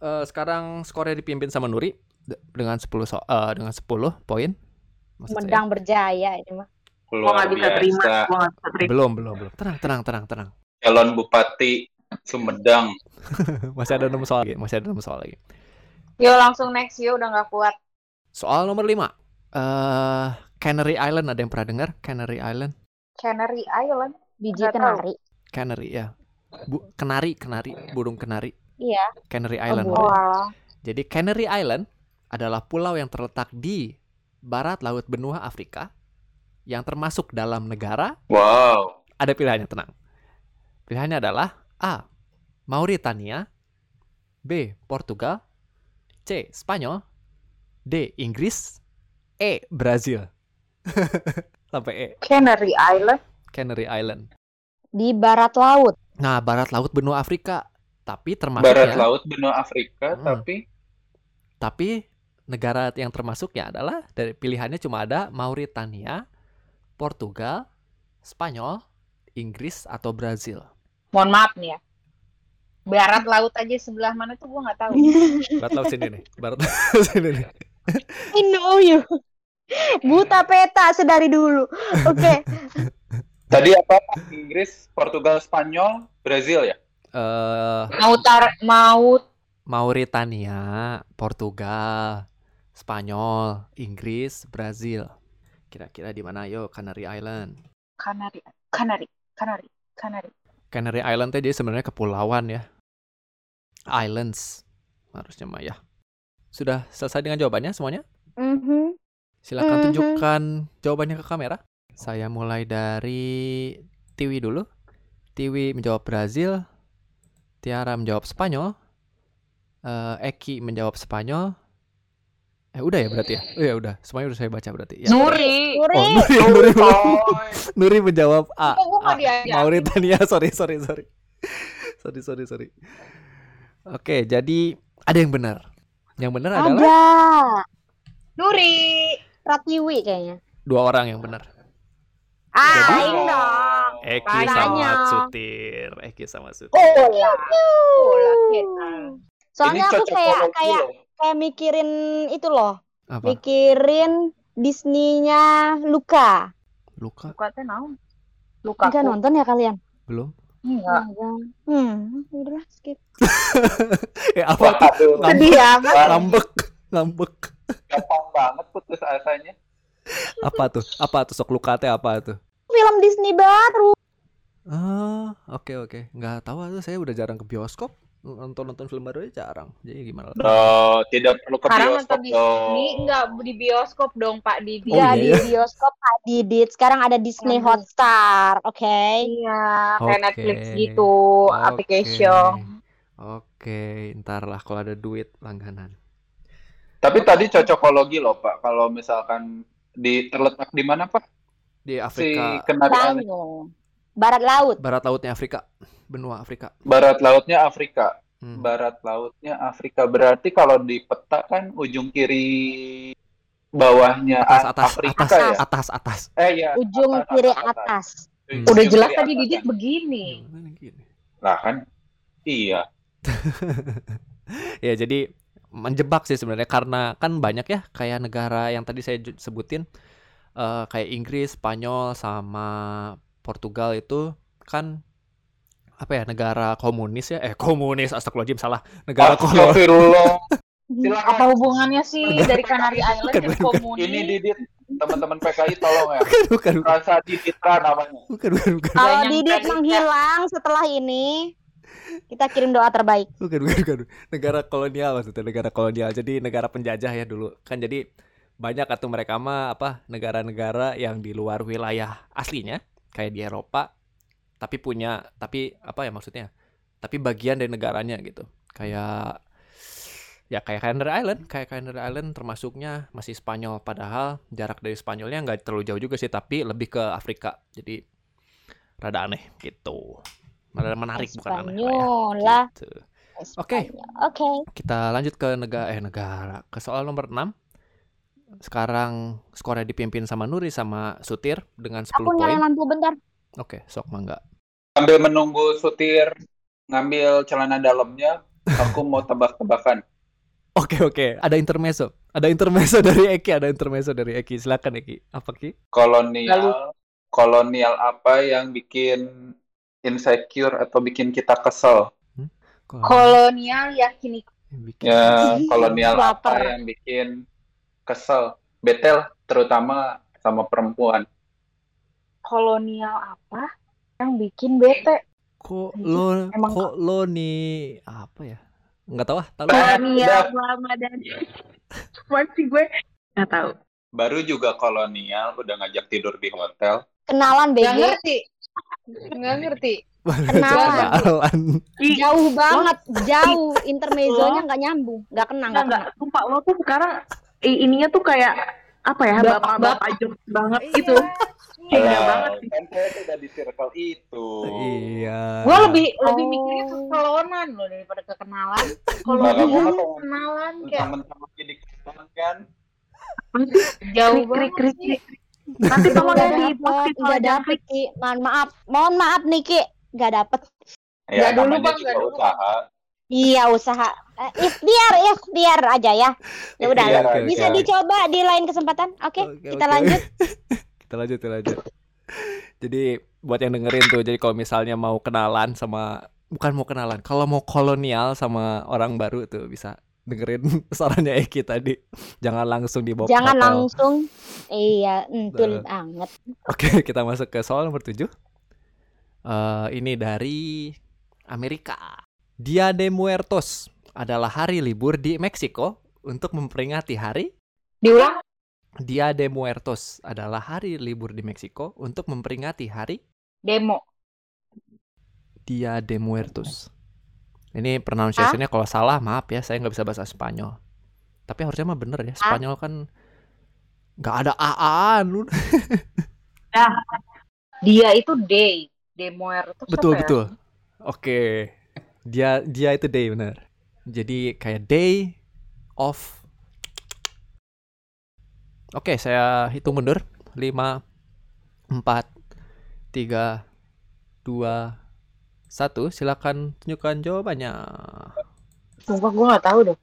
eh, sekarang skornya dipimpin sama Nuri de- dengan 10 so eh, dengan 10 poin. Maksud saya. Berjaya ini mah. Luar gak bisa terima. bisa terima. Belum, belum, belum. Tenang, tenang, tenang, tenang. Calon Bupati Sumedang. Masih ada 6 soal lagi, masih ada 6 soal lagi. Yuk langsung next yuk, udah nggak kuat. Soal nomor 5. Eh Canary Island ada yang pernah dengar? Canary Island? Canary Island. Biji kenari. Canary ya. Bu, kenari, kenari, burung kenari. Iya. Canary Island. burung. Wah, Jadi Canary Island adalah pulau yang terletak di barat laut benua Afrika yang termasuk dalam negara Wow. ada pilihannya tenang. Pilihannya adalah A. Mauritania B. Portugal C. Spanyol D. Inggris E. Brazil sampai E. Canary Island. Canary Island. Di barat laut. Nah, barat laut benua Afrika tapi termasuk Barat ya, Laut benua Afrika, Hmm. tapi tapi negara yang termasuknya adalah dari pilihannya cuma ada Mauritania, Portugal, Spanyol, Inggris atau Brazil. Mohon maaf nih ya. Barat laut aja sebelah mana tuh gue nggak tahu. Barat laut sini nih, barat laut sini nih. I know you. Buta peta sedari dulu. Oke. tadi apa? Inggris, Portugal, Spanyol, Brazil ya? Eh, Mau tar mau Mauritania, Portugal, Spanyol, Inggris, Brazil. Kira-kira di mana yo Canary Island? Canary, Canary, Canary, Canary. Canary Island teh dia sebenarnya kepulauan ya. Islands harusnya mah ya. Sudah selesai dengan jawabannya semuanya? Mhm. Silakan Mhm. tunjukkan jawabannya ke kamera. Saya mulai dari Tiwi dulu. Tiwi menjawab Brazil. Tiara menjawab Spanyol. Eh, Eki menjawab Spanyol. Eh udah ya berarti ya? Oh ya udah, semuanya udah saya baca berarti. Ya. Nuri. Nuri. Oh, Nuri, Nuri, Nuri menjawab A. A. Mauritania, sorry, sorry, sorry. Sorry, sorry, sorry. Oke, jadi ada yang benar. Yang benar adalah Ada. Nuri. Pratiwi kayaknya. dua orang yang benar. Ah, Jadi- ini dong. Eki Makanya. sama Sutir. Eki sama Sutir. Oh lah. Oh lah kita. Soalnya ini aku kayak kayak kayak mikirin itu loh. Apa? Mikirin Disney-nya Luka. Luka? Luka teh naon? Luka. Enggak nonton ya kalian? Belum? Enggak. Hmm, udahlah skip. Eh apa tuh? Sedih amat. ngambek, ngambek. gampang banget putus asanya. Apa tuh? Apa tuh sok luka teh apa tuh? Film Disney baru. Ah, oke oke. Nggak tahu tuh saya udah jarang ke bioskop. Nonton nonton film baru aja jarang. Jadi gimana? No, tidak perlu ke Sekarang bioskop nonton di dong. sini enggak di bioskop dong Pak Didi. Oh, ya iya di bioskop Pak Didit. Sekarang ada Disney Hmm. Hotstar, oke? Iya, kayak Oke. Netflix gitu, Oke. application. Oke, ntar lah kalau ada duit langganan. Tapi tadi cocokologi loh Pak. Kalau misalkan di terletak di mana Pak? Di Si Afrika, Kenari Island. Bangun. Barat laut. barat lautnya Afrika, benua Afrika. Barat lautnya Afrika. Hmm. Barat lautnya Afrika. Berarti kalau di peta kan ujung kiri bawahnya Atas atas Afrika atas ya. atas atas. Eh ya. Ujung atas, kiri atas, atas. atas. Hmm. Udah Ujung jelas tadi Didit kan? begini. Gini. Lah kan? Iya. Ya jadi menjebak sih sebenarnya karena kan banyak ya kayak negara yang tadi saya sebutin eh, kayak Inggris, Spanyol sama Portugal itu kan apa ya negara komunis ya eh komunis astagfirullahaladzim salah negara kolonial Astagfirullah. Silakan. Apa hubungannya sih dari Canary Island Bukan, ke bukan. komuni? Ini Didit, teman-teman PKI tolong ya. bukan bukan bukan Rasa Diditra namanya. bukan bukan bukan Kalau Banyak Didit menghilang setelah ini, kita kirim doa terbaik. bukan bukan bukan. Negara kolonial maksudnya negara kolonial. Jadi negara penjajah ya dulu. Kan jadi banyak atau mereka mah apa negara-negara yang di luar wilayah aslinya kayak di Eropa tapi punya tapi apa ya maksudnya tapi bagian dari negaranya gitu. Kayak ya kayak Canary Island. Kayak Canary Island termasuknya masih Spanyol. Padahal jarak dari Spanyolnya nggak terlalu jauh juga sih tapi lebih ke Afrika. Jadi rada aneh gitu menarik bukan aneh lah ya gitu. Oke. Oke. kita lanjut ke negara eh negara ke soal nomor 6 sekarang skornya dipimpin sama Nuri sama Sutir dengan 10 Aku poin nyalain lampu bentar. oke sok mangga Sambil menunggu sutir ngambil celana dalamnya, aku mau tebak-tebakan. Oke oke, ada intermezzo. Ada intermezzo dari Eki, ada intermezzo dari Eki. Silakan Eki. Apa Ki? Kolonial, kolonial apa yang bikin insecure atau bikin kita kesel? Kok Kolonial yakini bikin- Ya, kolonial apa yang bikin kesel? Betel, terutama sama perempuan. kolonial apa yang bikin bete? Kok lo Emang- kok lo nih apa ya? Nggak tahu ah, tahu. Kolonial Ramadan. Masih gue nggak tahu. Baru juga kolonial, udah ngajak tidur di hotel. Kenalan BG. ngerti. Nggak ngerti. Kenalan. Jauh banget, jauh. Intermezzonya nggak nyambung. Nggak kena, Enggak, nggak enggak. kena. Sumpah lo tuh sekarang ininya tuh kayak apa ya Bapak- bapak-bapak jokes banget gitu. Iya. Iya Alah, banget sih. kan saya udah di circle itu. Iya. Gue lebih lebih Oh. mikirnya ke kelonan loh daripada ke kenalan. Kamu kan kenalan kayak dikenalan kan? jauh Krik, krik, banget krik, sih. krik. Nanti tolong Nggak ya di nggak aja. dapet Ki. Mohon maaf, mohon maaf nih Ki. Nggak dapet. Ya, dulu, Bang, nggak dulu, usaha. Iya usaha. Eh, ikhtiar, ikhtiar aja ya. Ya udah, Oke, aja. bisa dicoba di lain kesempatan. Oke, Oke, kita oke. lanjut. kita lanjut, kita lanjut. Jadi buat yang dengerin tuh, jadi kalau misalnya mau kenalan sama bukan mau kenalan, kalau mau kolonial sama orang baru tuh bisa dengerin sarannya Eki tadi. Jangan langsung dibawa Jangan hotel. langsung. Iya, entul Nah. banget. Oke, kita masuk ke soal nomor 7. Eh, ini dari Amerika. Dia de Muertos adalah hari libur di Meksiko untuk memperingati hari Diulang? Dia de Muertos adalah hari libur di Meksiko untuk memperingati hari Demo. Dia de Muertos. Ini pronunciation-nya kalau salah maaf ya, saya nggak bisa bahasa Spanyol. Tapi harusnya mah bener ya, Spanyol kan nggak ada aan lu. Dia itu day. Demo itu Betul ya? betul. Oke. Dia dia itu day benar. Jadi kayak day of Oke, saya hitung mundur. 5 4 3 2 1. Silakan tunjukkan jawabannya. Sumpah gue gak tahu deh.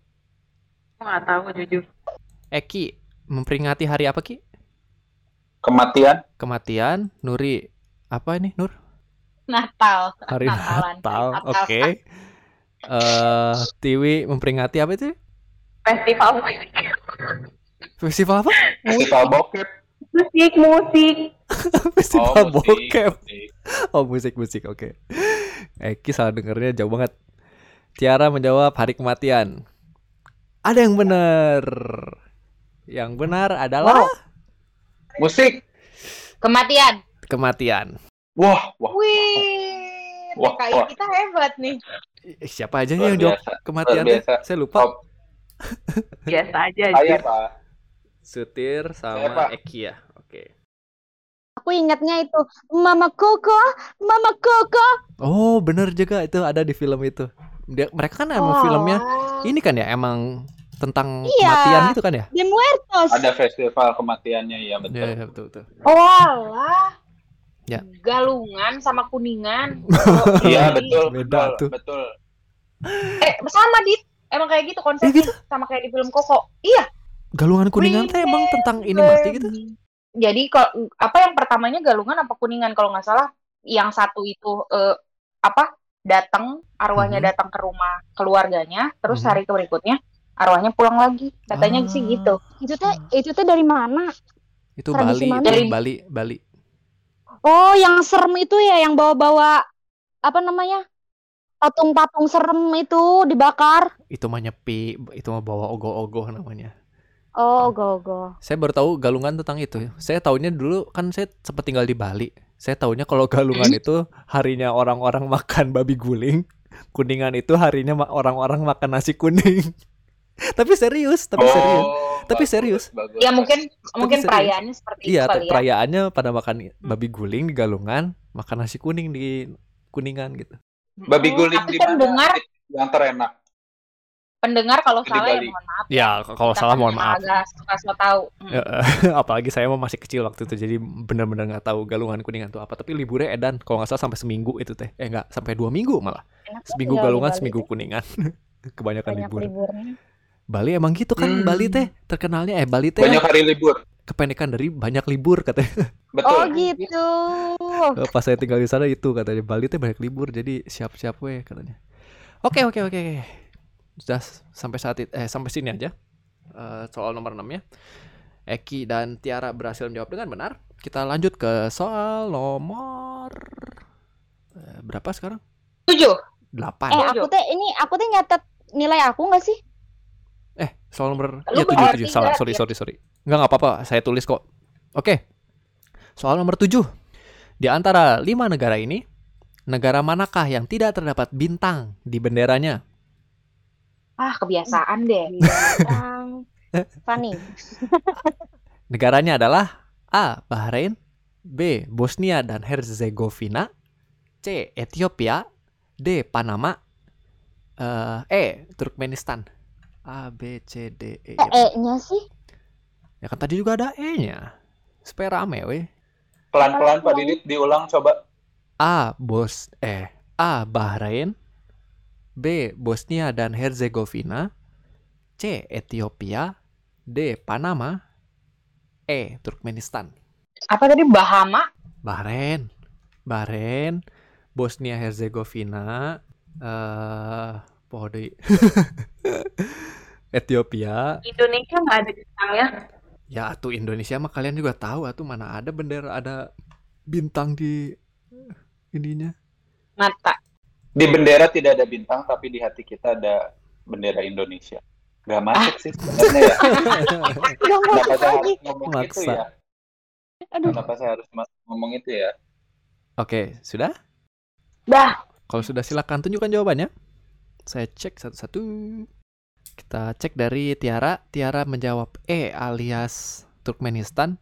Gue nggak tahu jujur. Eki memperingati hari apa Ki? Kematian, Kematian. Nuri apa ini Nur? Natal. Hari Natalan. Natal. Natal. Oke. Eh Tiwi memperingati apa itu? Festival musik, Festival apa? festival bokep. musik, musik. Festival musik, bokep. musik. Oh musik musik oke. Eki salah dengernya jauh banget. Tiara menjawab hari kematian. Ada yang benar. Yang benar adalah Musik. Kematian. kematian. Wah, wah. Wih. Wah, TKI wah. kita hebat nih. Eh, Siapa aja nih Luar yang jawab kematian? Saya lupa. Top. Biasa aja. Saya. Pak. Sutir sama Siapa? Eki ya. Oke. Aku ingatnya itu Mama Koko, Mama Koko. Oh bener juga itu ada di film itu. Dia, mereka kan emang Oh. filmnya ini kan ya emang tentang Iya. kematian gitu kan ya? De Muertos. Ada festival kematiannya, ya betul. Iya iya, betul betul. Oh alah. Ya. Galungan sama kuningan. Iya, betul. Beda betul, tuh. Betul. Eh sama dit. Emang kayak gitu konsepnya gitu? sama kayak di film Koko. Iya. Galungan kuningan teh emang tentang ini mati gitu. Jadi kalau apa yang pertamanya galungan apa kuningan kalau nggak salah yang satu itu eh, apa datang arwahnya Mhm. datang ke rumah keluarganya terus Mhm. hari berikutnya arwahnya pulang lagi katanya Ah. sih gitu Itu teh itu teh dari mana? Itu Tradisi Bali, mana? Dari- Bali, Bali. Oh, yang serem itu ya yang bawa-bawa apa namanya? Patung-patung serem itu dibakar. Itu mah nyepi, itu mah bawa ogoh-ogoh namanya. Oh, go go. Saya baru tahu galungan tentang itu. Saya tahunya dulu kan saya sempat tinggal di Bali. Saya taunya kalau Galungan itu harinya orang-orang makan babi guling, Kuningan itu harinya ma- orang-orang makan nasi kuning. tapi serius, tapi serius. Tapi bagus, serius. bagus. Ya mungkin mungkin serius. perayaannya seperti itu Iya, kali ya. perayaannya pada makan babi guling di Galungan, makan nasi kuning di Kuningan gitu. Babi Hmm, guling Tapi di mana? pendengar Yang terenak. Pendengar kalau salah ya mohon maaf. Ya, kalau Kita salah kan mohon maaf. Agak suka tahu. Hmm. Ya, apalagi saya mah masih kecil waktu itu jadi benar-benar nggak tahu galungan kuningan itu apa tapi liburnya edan kalau nggak salah sampai seminggu itu teh eh nggak sampai dua minggu malah Enak seminggu di galungan Bali seminggu kuningan kebanyakan Banyak libur liburnya. Bali emang gitu kan Hmm. Bali teh terkenalnya eh Bali teh Banyak hari libur. kependekan dari banyak libur katanya Betul. Oh gitu. Eh, pas saya tinggal di sana itu katanya Bali teh banyak libur jadi siap-siap weh katanya oke oke oke oke. Sudah sampai saat itu, eh sampai sini aja Eh, soal nomor 6 ya Eki dan Tiara berhasil menjawab dengan benar kita lanjut ke soal nomor eh, berapa sekarang Tujuh. 8 Eh aku teh ini aku teh nyatet nilai aku nggak sih? Eh, soal nomor Lu ya tujuh bawa tujuh tiga, salah. Sorry ya. sorry sorry. Enggak nggak apa-apa, saya tulis kok. Oke. Soal nomor tujuh. Di antara lima negara ini, negara manakah yang tidak terdapat bintang di benderanya? Ah kebiasaan deh. Bintang. Fanny. Negaranya adalah A. Bahrain, B. Bosnia dan Herzegovina, C. Ethiopia, D. Panama, eh, E. Turkmenistan. A B C D E. E-nya sih. Ya kan tadi juga ada E-nya. Supaya rame weh. Pelan-pelan Pak Didit diulang coba. A. Bos eh A. Bahrain B. Bosnia dan Herzegovina C. Ethiopia D. Panama E. Turkmenistan Apa tadi Bahama? Bahrain Bahrain Bosnia Herzegovina eh Pohode Ethiopia Indonesia nggak ada bintangnya. ya tuh Indonesia mah kalian juga tahu atuh mana ada bendera ada bintang di ininya Mata. Di bendera tidak ada bintang, tapi di hati kita ada bendera Indonesia. Gak masuk sih sebenarnya ya. Kenapa masuk saya lagi. harus ngomong itu Maksa. ya? Aduh. Kenapa saya harus ngomong itu ya? Oke sudah Dah. Kalau sudah silakan tunjukkan jawabannya. Saya cek satu-satu. Kita cek dari Tiara. Tiara menjawab E alias Turkmenistan.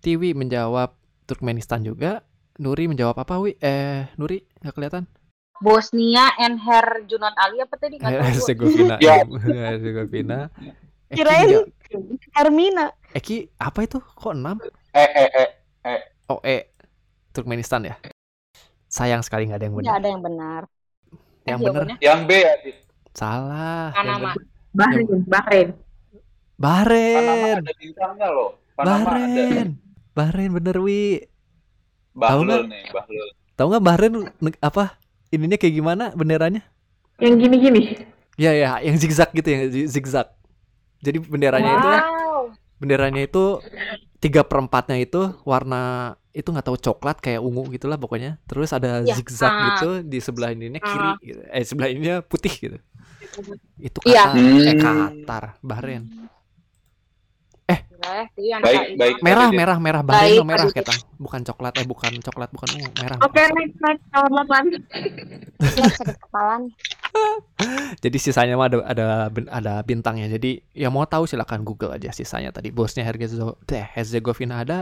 Tiwi menjawab Turkmenistan juga. Nuri menjawab apa, Wi? Eh, Nuri nggak kelihatan. Bosnia and Herjunon Ali apa tadi? Nggak tahu. Herzegovina. Ya. Herzegovina. Eki, Kirain Hermina. Eki apa itu? Kok 6? Eh, eh, eh. Oh, E. Turkmenistan ya. Sayang sekali nggak ada yang Nggak benar. ada yang benar. Yang Eh, benar Yang B ya, Dit. salah. Panama. Bahrain, Bahrain. Panama Bahrain. ada bintangnya loh. Panama ada. Bahrain. Bahrain bener Wi. Bahlul nih, Bahlul. Tahu nggak Bahrain apa? Ininya kayak gimana benderanya? Yang gini-gini. Ya ya, yang zigzag gitu ya, zi- zigzag. Jadi benderanya itu Wow. benderanya itu tiga perempatnya itu warna itu nggak tahu coklat kayak ungu gitulah pokoknya. Terus ada Ya, zigzag ah. gitu di sebelah ininya kiri, gitu. eh sebelah ininya putih gitu. Itu Iya. Qatar, eh Hmm. Qatar, Bahrain. Itu yang Baik, KI. baik. Merah, Didit. merah, merah, Baik, tuh merah ketang. Bukan coklat, eh bukan coklat, bukan ungu, merah. Oke, next, next. Nomor 8. Ya, sakit kepala nih. Jadi sisanya mah ada ada ada bintangnya. Jadi yang mau tahu silakan Google aja sisanya tadi. Bosnya Herzegovina, eh, Herzegovina ada,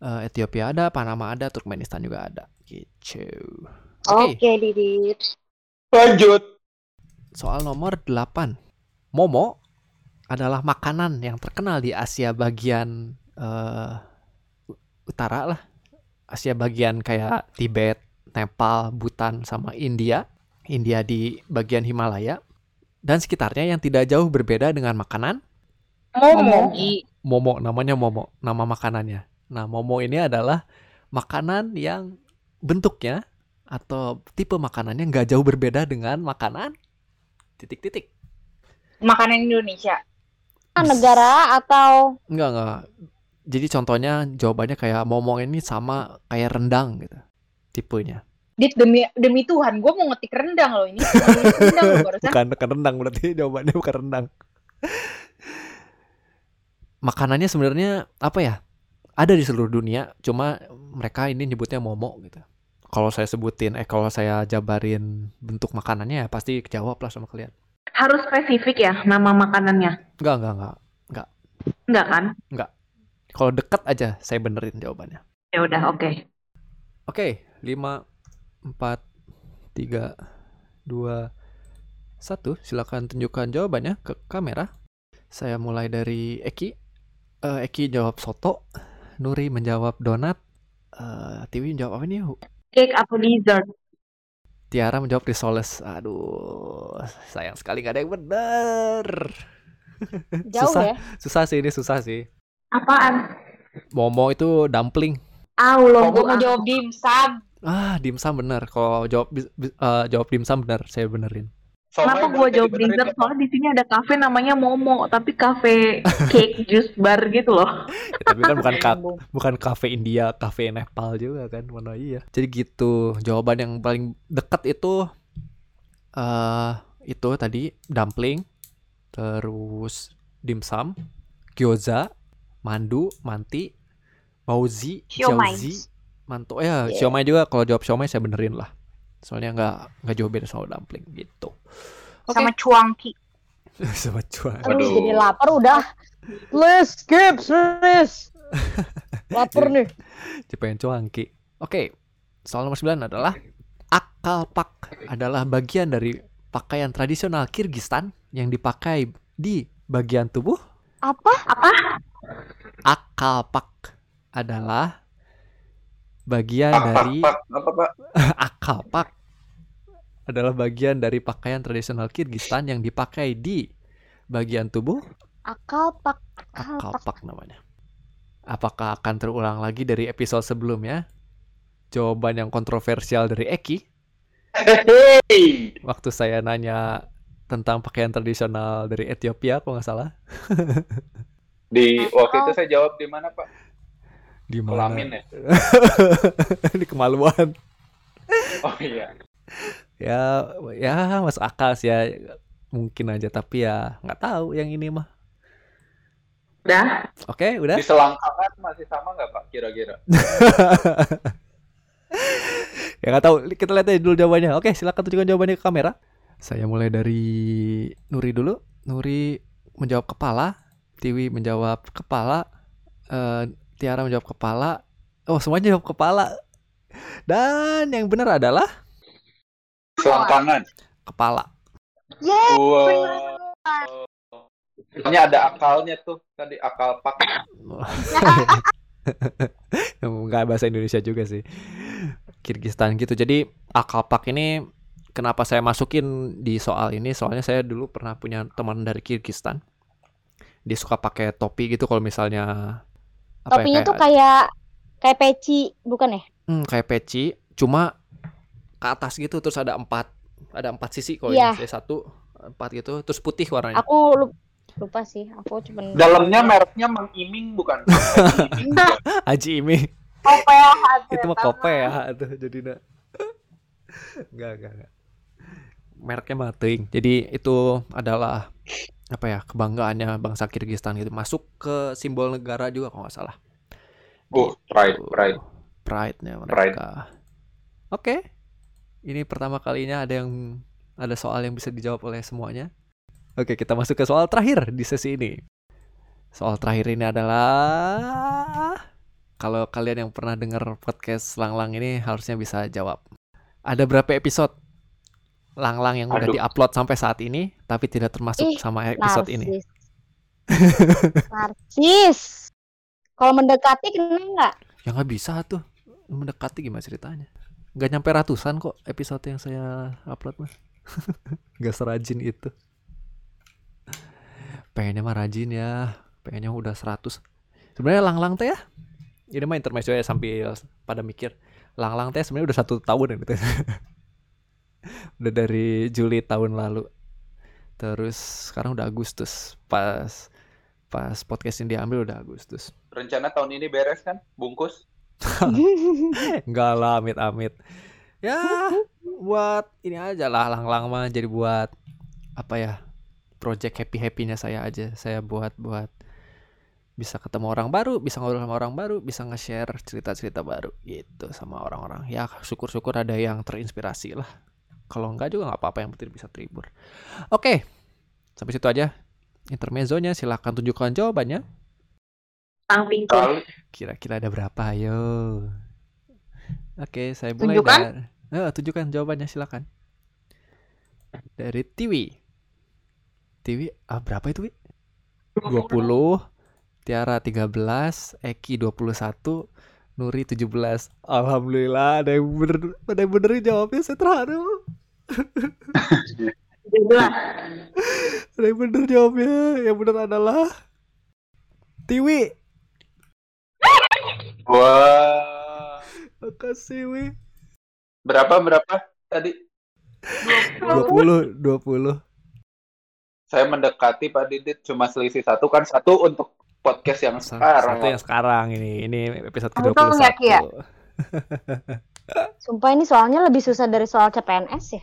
eh, Ethiopia ada, Panama ada, Turkmenistan juga ada. Gitu. Oke, Oke, Didit. Lanjut. soal nomor 8. Momo adalah makanan yang terkenal di Asia bagian eh, utara lah. Asia bagian kayak Tibet, Nepal, Bhutan sama India. India di bagian Himalaya dan sekitarnya yang tidak jauh berbeda dengan makanan Momo. Momo namanya Momo nama makanannya nah Momo ini adalah makanan yang bentuknya atau tipe makanannya nggak jauh berbeda dengan makanan titik-titik Makanan Indonesia. Ah, negara atau? Enggak enggak. Jadi contohnya jawabannya kayak Momo ini sama kayak rendang gitu tipenya. Dit demi demi Tuhan, gue mau ngetik rendang loh ini. rendang loh barusan. bukan bukan rendang berarti jawabannya bukan rendang. Makanannya sebenarnya apa ya? Ada di seluruh dunia cuma mereka ini nyebutnya momo gitu. Kalau saya sebutin eh kalau saya jabarin bentuk makanannya ya pasti kejawab lah sama kalian Harus spesifik ya nama makanannya. enggak enggak enggak Enggak kan? kalau dekat aja saya benerin jawabannya Ya udah, oke. Oke, 5 4 3 2 1. Silakan tunjukkan jawabannya ke kamera. Saya mulai dari Eki. Eh, Eki jawab soto, Nuri menjawab donat, eh Tiwi menjawab apa nih? Cake atau dessert? Tiara menjawab risoles. Aduh, sayang sekali gak ada yang bener. Jauh Susah. ya. Susah sih ini susah sih. Apaan? Momo itu dumpling. Ah, Gue mau jawab dimsum. Ah, dimsum bener. Kalau jawab eh, jawab dimsum bener, saya benerin. Kenapa berarti jawab dessert? nggak? Soalnya di sini ada kafe namanya Momo, tapi kafe cake juice bar gitu loh. Ya, tapi kan bukan ka- bukan kafe India, kafe Nepal juga kan, mana iya. Jadi gitu, jawaban yang paling dekat itu eh itu tadi dumpling, terus dimsum, gyoza, mandu, manti, bauzi, Siomay. jiaozi, manto ya, Yeah. siomay juga kalau jawab siomay saya benerin lah. Soalnya nggak nggak jauh beda sama dumpling gitu. Oke. Sama cuangki. sama cuan. Aduh, jadi lapar udah. Please skip, please. lapar nih. Cipen cuangki. Oke, soal nomor 9 adalah akal pak adalah bagian dari pakaian tradisional Kirgistan yang dipakai di bagian tubuh. Apa? Apa? Akal pak adalah bagian Pak, pak, dari pak, apa pak? akal pak adalah bagian dari pakaian tradisional Kirgistan yang dipakai di bagian tubuh. Akal pak. Akal pak namanya. Apakah akan terulang lagi dari episode sebelumnya? Jawaban yang kontroversial dari Eki Hei, waktu saya nanya tentang pakaian tradisional dari Ethiopia, kalau nggak salah. di waktu itu saya jawab di mana pak? Di Kelamin ya? di kemaluan. Oh iya. Ya, ya masuk akal sih ya. Mungkin aja, tapi ya nggak tahu yang ini mah. Udah. Oke, udah. Di selangkangan masih sama nggak pak kira-kira? ya nggak tahu. Kita lihat aja dulu jawabannya. Oke, silakan tunjukkan jawabannya ke kamera. Saya mulai dari Nuri dulu. Nuri menjawab kepala, Tiwi menjawab kepala, eh, Tiara menjawab kepala. Oh, semuanya jawab kepala. Dan yang benar adalah Selangkangan. kepala. Yeay, Wow. Ini ada akalnya tuh tadi akal pak. Nggak bahasa Indonesia juga sih. Kirgistan gitu. Jadi Akalpak ini kenapa saya masukin di soal ini? Soalnya saya dulu pernah punya teman dari Kirgistan. Dia suka pakai topi gitu kalau misalnya apa Topinya ya, tuh kayak kayak peci, bukan ya? hmm, kayak peci, cuma ke atas gitu terus ada empat ada empat sisi kalau Iya. ini saya satu empat gitu terus putih warnanya. Aku lup- lupa sih. Aku cuman Dalamnya mereknya Mang Iming bukan? Iming? Haji Imi OPH. itu mah ternyata kope ya tuh jadi nak enggak enggak enggak mereknya mah teuing. jadi itu adalah apa ya kebanggaannya bangsa Kirgistan gitu. Masuk ke simbol negara juga kalau nggak salah. Oh, pride, pride. pride-nya Pride. mereka oke. Ini pertama kalinya ada yang ada soal yang bisa dijawab oleh semuanya. Oke kita masuk ke soal terakhir di sesi ini. Soal terakhir ini adalah kalau kalian yang pernah dengar podcast Langlang ini harusnya bisa jawab. Ada berapa episode Langlang yang udah Aduh. diupload sampai saat ini tapi tidak termasuk Ih, sama episode ini narsis. narsis. Kalau mendekati kena nggak? Ya nggak bisa tuh mendekati gimana ceritanya? Nggak nyampe ratusan kok episode yang saya upload mah. Nggak serajin itu. Pengennya mah rajin ya. Pengennya udah 100. Sebenarnya lang-lang teh ya. Ini mah intermezzo ya sambil pada mikir. Lang-lang teh sebenarnya udah satu tahun gitu. udah dari Juli tahun lalu. Terus sekarang udah Agustus. Pas pas podcast ini diambil udah Agustus. Rencana tahun ini beres kan? Bungkus? Enggak lah, amit-amit. Ya, buat ini aja lah, lang-lang mah jadi buat apa ya? Project happy-happynya saya aja. Saya buat buat bisa ketemu orang baru, bisa ngobrol sama orang baru, bisa nge-share cerita-cerita baru gitu sama orang-orang. Ya syukur-syukur ada yang terinspirasi lah. Kalau enggak juga nggak apa-apa yang penting bisa terhibur. Oke, sampai situ aja intermezzonya. Silahkan tunjukkan jawabannya. Kali Kira-kira ada berapa? Ayo. Oke, saya mulai Tunjukkan. dari Eh, tunjukkan jawabannya silakan. Dari Tiwi. Tiwi, ah berapa itu, Wi? 20, Tiara 13, Eki 21, Nuri 17. Alhamdulillah ada yang bener, ada yang benerin jawabnya saya terharu. Ada yang bener jawabnya. Yang bener adalah Tiwi. Wah. Makasih, Wi. Berapa berapa tadi? 20, 20. Saya mendekati Pak Didit cuma selisih satu kan satu untuk podcast yang sekarang. Satu yang sekarang ini. Ini episode Kamu ke-21. tahu nggak, Ki, ya? Sumpah ini soalnya lebih susah dari soal CPNS ya.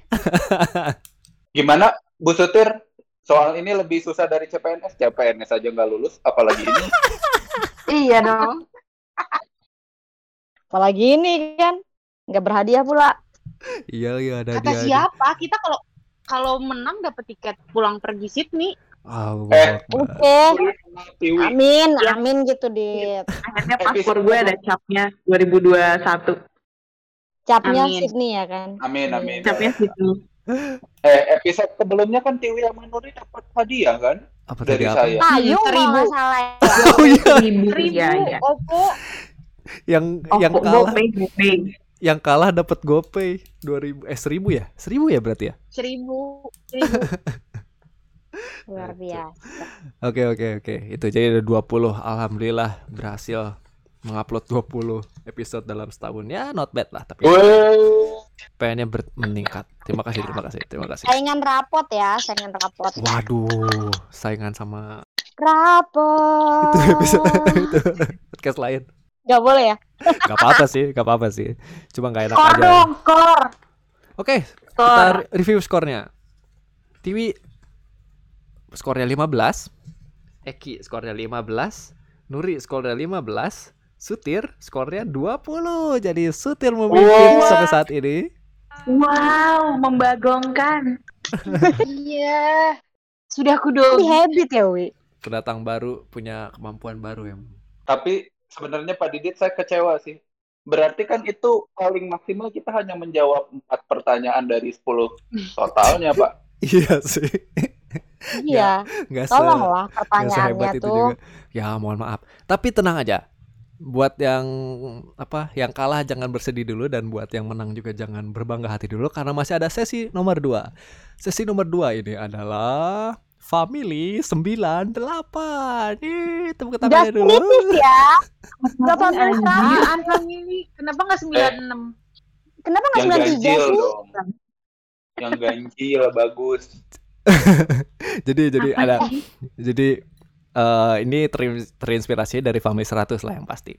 Gimana Bu Sutir? Soal ini lebih susah dari CPNS. CPNS aja nggak lulus, apalagi ini. Iya dong. Apalagi ini kan nggak berhadiah pula. Iya, iya ada Kata dia. siapa? Kita kalau kalau menang dapat tiket pulang pergi Sydney. Oh, Eh. Oke, Tiwi. amin, amin gitu di Akhirnya paspor gue ada capnya 2021. Capnya Amin. Sydney ya kan. Amin amin. Capnya situ. Eh, episode sebelumnya kan Tiwi sama Nuri dapat hadiah kan apa tadi dari apa? saya. Payung seribu. kalau nggak salah ya. Oh iya, Seribu. Seribu. Iya, iya. Oppo. yang Oh, yang kalah, GoPay, GoPay. yang kalah dapat GoPay 2000 eh 1000 ya? 1000 ya berarti ya? Seribu. Seribu. Luar biasa. Oke, oke, oke. Itu jadi ada 20. Alhamdulillah berhasil mengupload 20 episode dalam setahun. Ya, not bad lah, tapi pengennya ber- meningkat. Terima kasih, terima kasih, terima kasih. Saingan rapot ya, saingan rapot. Waduh, saingan sama Rapot. itu episode itu podcast lain. Gak boleh ya? Gak apa-apa sih, gak apa-apa sih. Cuma gak enak Skor aja. dong, skor. Oke, kita review skornya. Tiwi skornya 15, Eki skornya 15, Nuri skornya 15, Sutir skornya 20. Jadi Sutir memimpin Wah. sampai saat ini. Wow, membagongkan. Iya. Sudah aku Ini dogi. habit ya, Wi. Pendatang baru punya kemampuan baru yang Tapi sebenarnya Pak Didit saya kecewa sih. Berarti kan itu paling maksimal kita hanya menjawab empat pertanyaan dari 10 totalnya, Pak. Iya sih. Iya, Nggak tolonglah pertanyaannya tuh. juga. Ya, mohon maaf. Tapi tenang aja. Buat yang apa, yang kalah jangan bersedih dulu dan buat yang menang juga jangan berbangga hati dulu karena masih ada sesi nomor 2. Sesi nomor 2 ini adalah Family 98. Ih, tepuk tangannya dulu. kritis ya. Gak family Anjing. friendly. Apaan family? Kenapa nggak 96? Kenapa nggak Yang 93 ganjil sih? dong. Yang ganjil bagus. jadi jadi Apa ada jadi eh, ini terin- terinspirasi dari Family 100 lah yang pasti.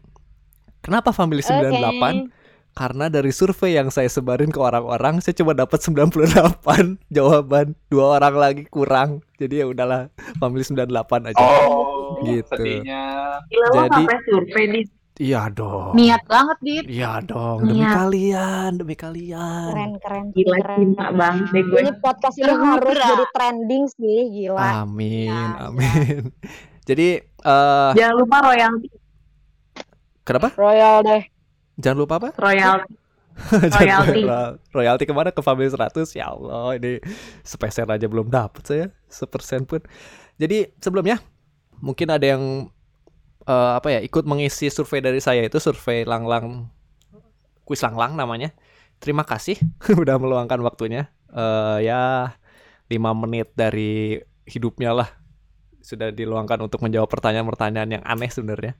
Kenapa Family 98? Oke. Karena dari survei yang saya sebarin ke orang-orang, saya cuma dapat 98 jawaban. Dua orang lagi kurang. Jadi ya udahlah, family 98 aja. Oh, Gitu. sedihnya. Gila lo Jadi- sampai survei di Iya dong. Niat banget, Dit. Iya dong, demi Niat. kalian, demi kalian. Keren, keren, gila keren. cinta banget deh gue. Ini podcast ini harus jadi trending sih, gila. Amin, Ya, amin. Jadi eh Jangan lupa royalti, kenapa? Royal deh. Jangan lupa apa? royalti. Jangan Royalti. Royalti ke mana? Ke Family 100? Ya Allah, ini sepeser aja belum dapat saya, sepersen pun. Jadi sebelumnya mungkin ada yang eh, apa ya ikut mengisi survei dari saya itu survei Langlang, kuis Langlang namanya. Terima kasih udah meluangkan waktunya. Eh ya 5 menit dari hidupnya lah sudah diluangkan untuk menjawab pertanyaan-pertanyaan yang aneh sebenarnya.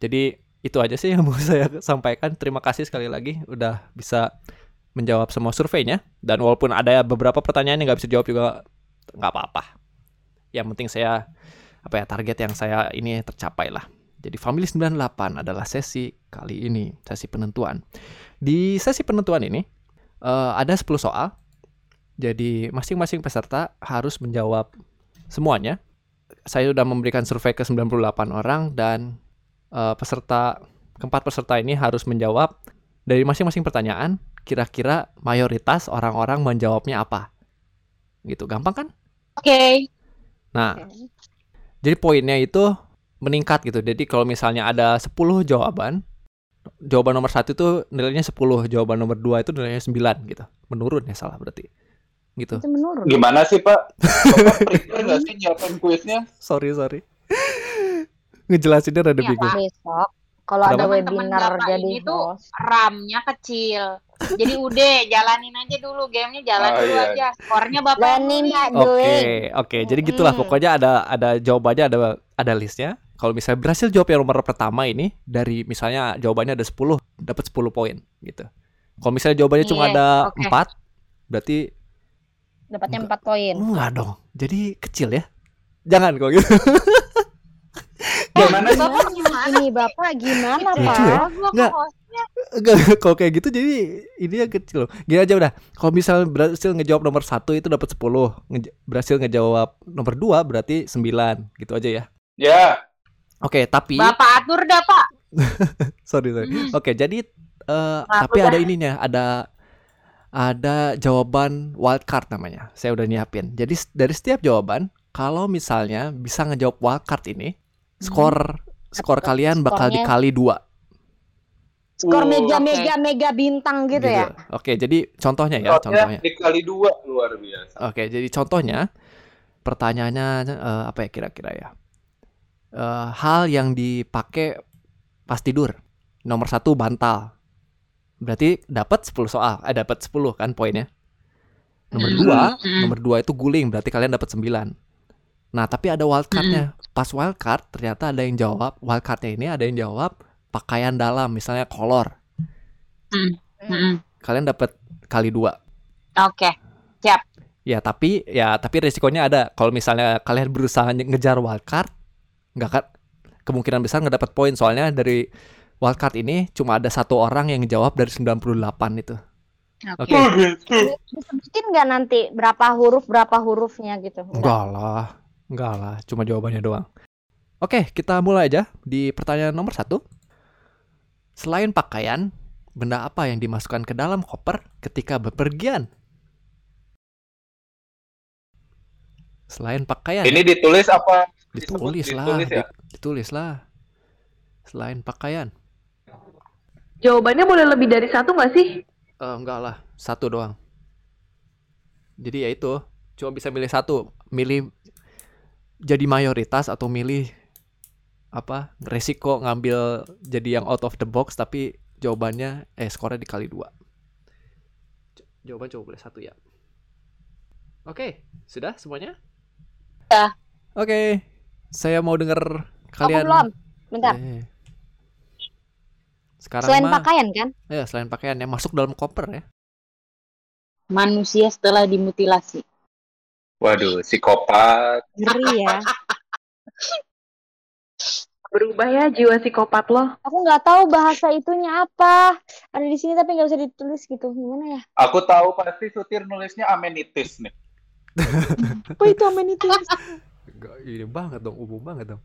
Jadi itu aja sih yang mau saya sampaikan. Terima kasih sekali lagi udah bisa menjawab semua surveinya. Dan walaupun ada beberapa pertanyaan yang nggak bisa jawab juga nggak apa-apa. Yang penting saya apa ya target yang saya ini tercapai lah. Jadi Family 98 adalah sesi kali ini, sesi penentuan. Di sesi penentuan ini eh, ada 10 soal. Jadi masing-masing peserta harus menjawab semuanya. saya sudah memberikan survei ke 98 orang dan eh, peserta keempat peserta ini harus menjawab dari masing-masing pertanyaan kira-kira mayoritas orang-orang menjawabnya apa. Gitu, gampang kan? Oke. Nah, jadi poinnya itu meningkat gitu. Jadi kalau misalnya ada 10 jawaban, jawaban nomor satu itu nilainya 10, jawaban nomor 2 itu nilainya 9 gitu. Menurun ya salah berarti. Gitu. Itu menurun. Gimana sih Pak? Bapak prepare nggak sih nyiapin kuisnya? Sorry, sorry. Ngejelasinnya rada Iya, bingung. Besok kalau ada webinar Bapak jadi host. RAM-nya kecil. Jadi udah jalanin aja dulu gamenya jalan Oh, dulu iya. aja. Skornya Bapak nulis. Mbak Oke, Dwi. oke. Jadi gitulah Mm. pokoknya ada ada jawabannya ada ada listnya. Kalau misalnya berhasil jawab yang nomor pertama ini dari misalnya jawabannya ada 10, dapat 10 poin gitu. Kalau misalnya jawabannya cuma Iya, ada oke. 4, berarti Dapatnya 4 poin. enggak dong. Jadi kecil ya. Jangan kok gitu. Gimana sih? Bapak gimana? Ini Bapak gimana, Lucu Pak? ya? Gua Nggak. kok Enggak, kalau kayak gitu jadi ini yang kecil loh. Gini aja udah. Kalau misalnya berhasil ngejawab nomor satu itu dapat 10. Nge- berhasil ngejawab nomor 2 berarti 9. Gitu aja ya. Ya, Oke, tapi Bapak atur dah, Pak. sorry sorry. Hmm. Oke, jadi eh, Aku tapi ada ininya, ada ada jawaban wildcard namanya. Saya udah nyiapin. Jadi dari setiap jawaban, kalau misalnya bisa ngejawab wildcard ini, skor skor Atau kalian bakal skornya- dikali dua. Skor Wow. mega mega mega bintang gitu, ya. Oke, jadi contohnya ya, Skornya contohnya. dikali dua luar biasa. Oke, jadi contohnya pertanyaannya eh, apa ya kira-kira ya? Eh, hal yang dipakai pas tidur. Nomor satu bantal. Berarti dapat 10 soal. Eh dapat 10 kan poinnya. Nomor Mm. dua, Mm. nomor dua itu guling. Berarti kalian dapat 9. Nah, tapi ada wildcardnya. Pas wildcard ternyata ada yang jawab. Wildcardnya ini ada yang jawab pakaian dalam, misalnya kolor. Kalian dapat kali dua. Oke. Ya tapi ya tapi resikonya ada kalau misalnya kalian berusaha nge- ngejar wildcard nggak kan kemungkinan besar nggak dapat poin soalnya dari wildcard ini cuma ada satu orang yang jawab dari 98 itu. Oke. Oke. Disebutin nggak nanti berapa huruf berapa hurufnya gitu? Enggak lah, enggak lah, cuma jawabannya doang. Oke, kita mulai aja di pertanyaan nomor satu. Selain pakaian, benda apa yang dimasukkan ke dalam koper ketika bepergian? Selain pakaian, Ini ditulis apa? Ditulis disebut lah, ditulis ya? di- ditulis lah. Selain pakaian, Jawabannya boleh lebih dari satu nggak sih? Eh, enggak lah, satu doang. Jadi ya itu, cuma bisa milih satu, milih jadi mayoritas atau milih apa resiko ngambil jadi yang out of the box tapi jawabannya eh skornya dikali dua. Jawaban coba boleh satu ya. Oke, sudah semuanya? Sudah. Oke, saya mau dengar Aku kalian. belum. Bentar. Eh. Sekarang Selain mah, pakaian kan? ya selain pakaian yang masuk dalam koper ya. Manusia setelah dimutilasi. Waduh, psikopat. Ngeri ya. Berubah ya jiwa psikopat lo. Aku nggak tahu bahasa itunya apa. Ada di sini tapi nggak bisa ditulis gitu. Gimana ya? Aku tahu pasti Sutir nulisnya amenitis nih. Apa itu amenities? Ini banget dong, umum banget dong.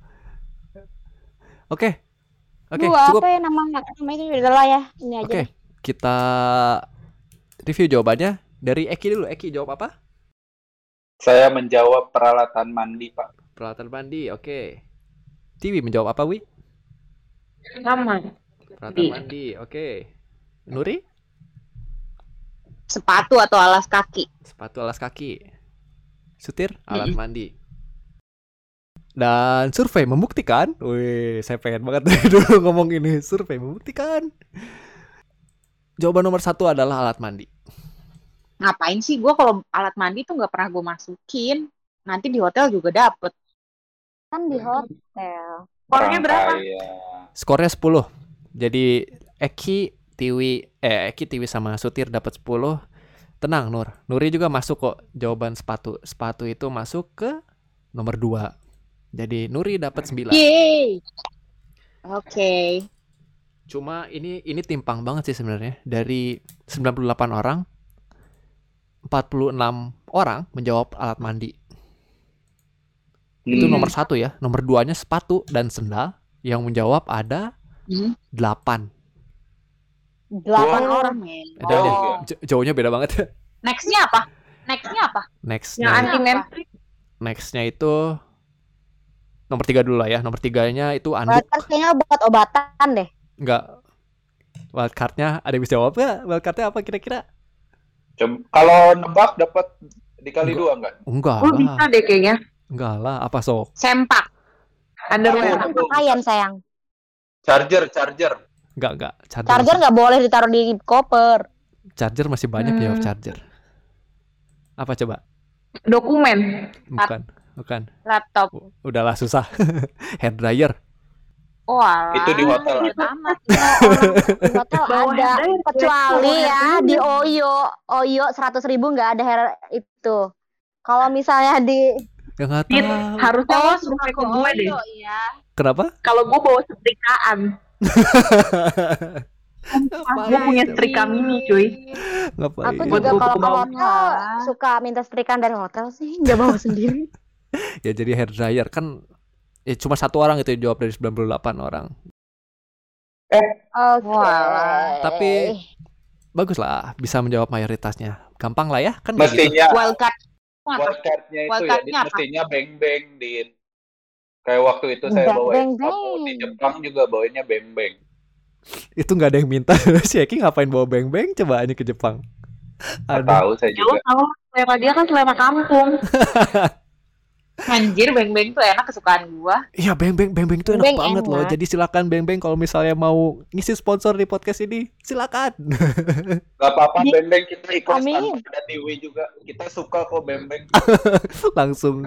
Oke. Oke, Dua cukup. apa ya nama nama itu udah lah ya. Ini aja. Oke. Kita review jawabannya dari Eki dulu. Eki jawab apa? Saya menjawab peralatan mandi, Pak. Peralatan mandi. Oke. Tiwi menjawab apa, Wi? Sama. Peralatan Mandi. mandi. Oke. Nuri? Sepatu atau alas kaki. Sepatu alas kaki. Sutir alat mandi. Dan survei membuktikan, wih, saya pengen banget dari dulu ngomong ini. Survei membuktikan. Jawaban nomor satu adalah alat mandi. Ngapain sih gue kalau alat mandi tuh nggak pernah gue masukin. Nanti di hotel juga dapet. Kan di hotel. Skornya berapa? Skornya 10. Jadi Eki, Tiwi, eh Eki, Tiwi sama Sutir dapat 10. Tenang Nur. Nuri juga masuk kok jawaban sepatu. Sepatu itu masuk ke nomor 2. Jadi Nuri dapat 9. Yeay. Oke. Cuma ini ini timpang banget sih sebenarnya. Dari 98 orang 46 orang menjawab alat mandi. Itu Hmm. nomor satu ya. Nomor duanya sepatu dan sendal. Yang menjawab ada Hmm. delapan. Delapan Wow. orang. Ada Oh. Jauhnya beda banget. Nextnya apa? Nextnya apa? Nextnya, Yang anti nextnya itu nomor tiga dulu lah ya. Nomor tiganya itu anduk. Wildcard kayaknya buat obatan deh. Enggak. Wildcardnya ada yang bisa jawab nggak? Wildcardnya apa kira-kira? Kalau nebak dapat dikali dua enggak? Enggak Gue lah. bisa deh kayaknya. Enggak lah. Apa sok? Sempak. Underwear. Kan pakaian sayang. Charger, charger. Enggak, enggak. Charger, Charger nggak boleh ditaruh di koper. charger masih banyak ya Hmm. charger. Apa coba? Dokumen. Bukan. Bukan. Laptop. Udahlah susah. Hair dryer. Wah. Itu di hotel. Amat. Di hotel ada. Kecuali ya di. Oyo. Oyo seratus ribu nggak ada hair itu. Kalau misalnya di Ya Dit, tahu. harusnya Oh, lo suka ke gue deh. Oyo ya. Kenapa? Kalau gue bawa setrikaan. Gue punya setrika mini cuy. Ngapain? aku juga kalau ke hotel suka minta setrikaan dari hotel sih nggak bawa sendiri. Ya jadi hair dryer kan ya cuma satu orang itu yang jawab dari 98 orang. Oke. Wah. Tapi- Bagus lah, bisa menjawab mayoritasnya. Gampang lah ya, kan gitu. Mestinya Wildcard. Apa? wildcardnya itu ya, Dit, apa? mestinya beng-beng, Dit. Kayak waktu itu saya Beng, bawa beng, waktu di beng. Jepang juga bawanya beng-beng. Itu nggak ada yang minta. si Eki ngapain bawa beng-beng coba aja ke Jepang. Tahu saya Ya juga. tau selera dia kan selera kampung. Anjir, beng-beng tuh enak kesukaan gua. Iya beng-beng beng-beng itu enak Beng banget loh. enak. Jadi silakan beng-beng kalau misalnya mau ngisi sponsor di podcast ini, silakan. Gak apa-apa beng-beng kita ikhlas ada tiwi juga. Kita suka kok beng-beng. langsung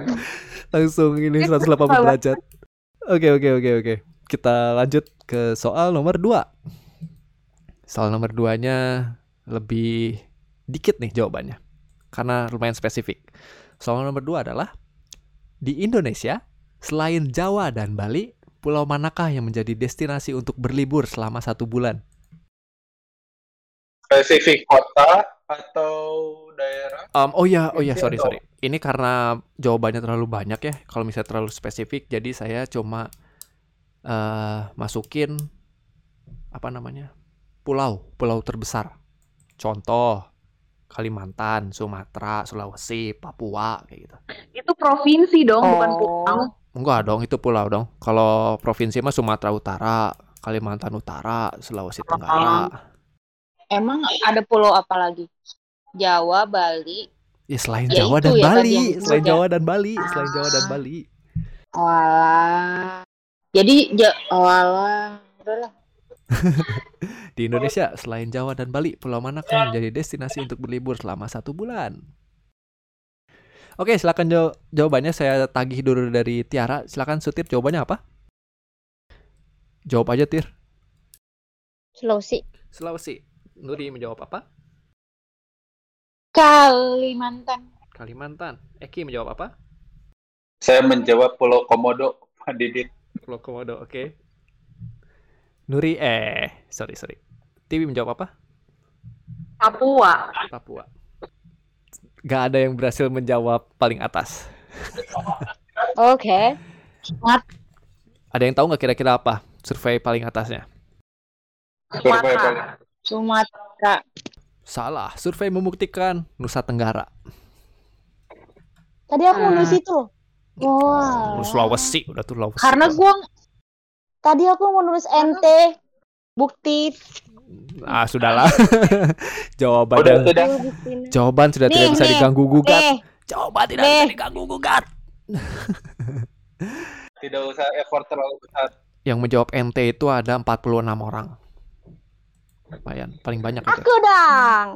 langsung ini 180 derajat. Oke oke oke oke. Kita lanjut ke soal nomor 2. Soal nomor 2-nya lebih dikit nih jawabannya. Karena lumayan spesifik. Soal nomor 2 adalah di Indonesia selain Jawa dan Bali, pulau manakah yang menjadi destinasi untuk berlibur selama satu bulan? Spesifik kota atau daerah? Um, oh ya, oh ya, sorry sorry. Ini karena jawabannya terlalu banyak ya. Kalau misalnya terlalu spesifik, jadi saya cuma eh masukin apa namanya pulau, pulau terbesar. Contoh Kalimantan, Sumatera, Sulawesi, Papua kayak gitu. Itu provinsi dong, bukan Oh. pulau. Enggak dong, itu pulau dong. Kalau provinsi mah Sumatera Utara, Kalimantan Utara, Sulawesi Tenggara. Emang ada pulau apa lagi? Jawa, Bali. Ya selain Ya Jawa dan ya Bali, selain ya. Jawa dan Bali, selain Jawa dan. Bali. Walah. Jadi, ja walah. Udahlah. Di Indonesia, selain Jawa dan Bali, pulau manakah yang menjadi destinasi untuk berlibur selama satu bulan? Oke, silakan jaw- jawabannya saya tagih dulu dari Tiara. Silakan Sutir, jawabannya apa? Jawab aja Tir. Sulawesi. Sulawesi. Nuri menjawab apa? Kalimantan. Kalimantan. Eki menjawab apa? Saya menjawab Pulau Komodo, Pak Didit. Pulau Komodo, oke. Nuri, eh, sorry sorry. Tiwi menjawab apa? Papua. Papua. Gak ada yang berhasil menjawab paling atas. Oke. Ada yang tahu nggak kira-kira apa survei paling atasnya? Sumatera. Sumatera. Salah, survei membuktikan Nusa Tenggara. Tadi aku Ah. nulis itu. Wah. Lu Sulawesi, udah tuh Sulawesi. Karena gua Tadi aku mau nulis NT. Bukti. Ah, sudahlah. Udah, Jawabannya sudah. Jawaban sudah tidak Nih, bisa nih. diganggu gugat. Nih, Jawaban tidak Nih. bisa diganggu gugat. Tidak usah effort terlalu besar. Yang menjawab NT itu ada 46 orang. Lumayan, paling banyak itu. aku dong.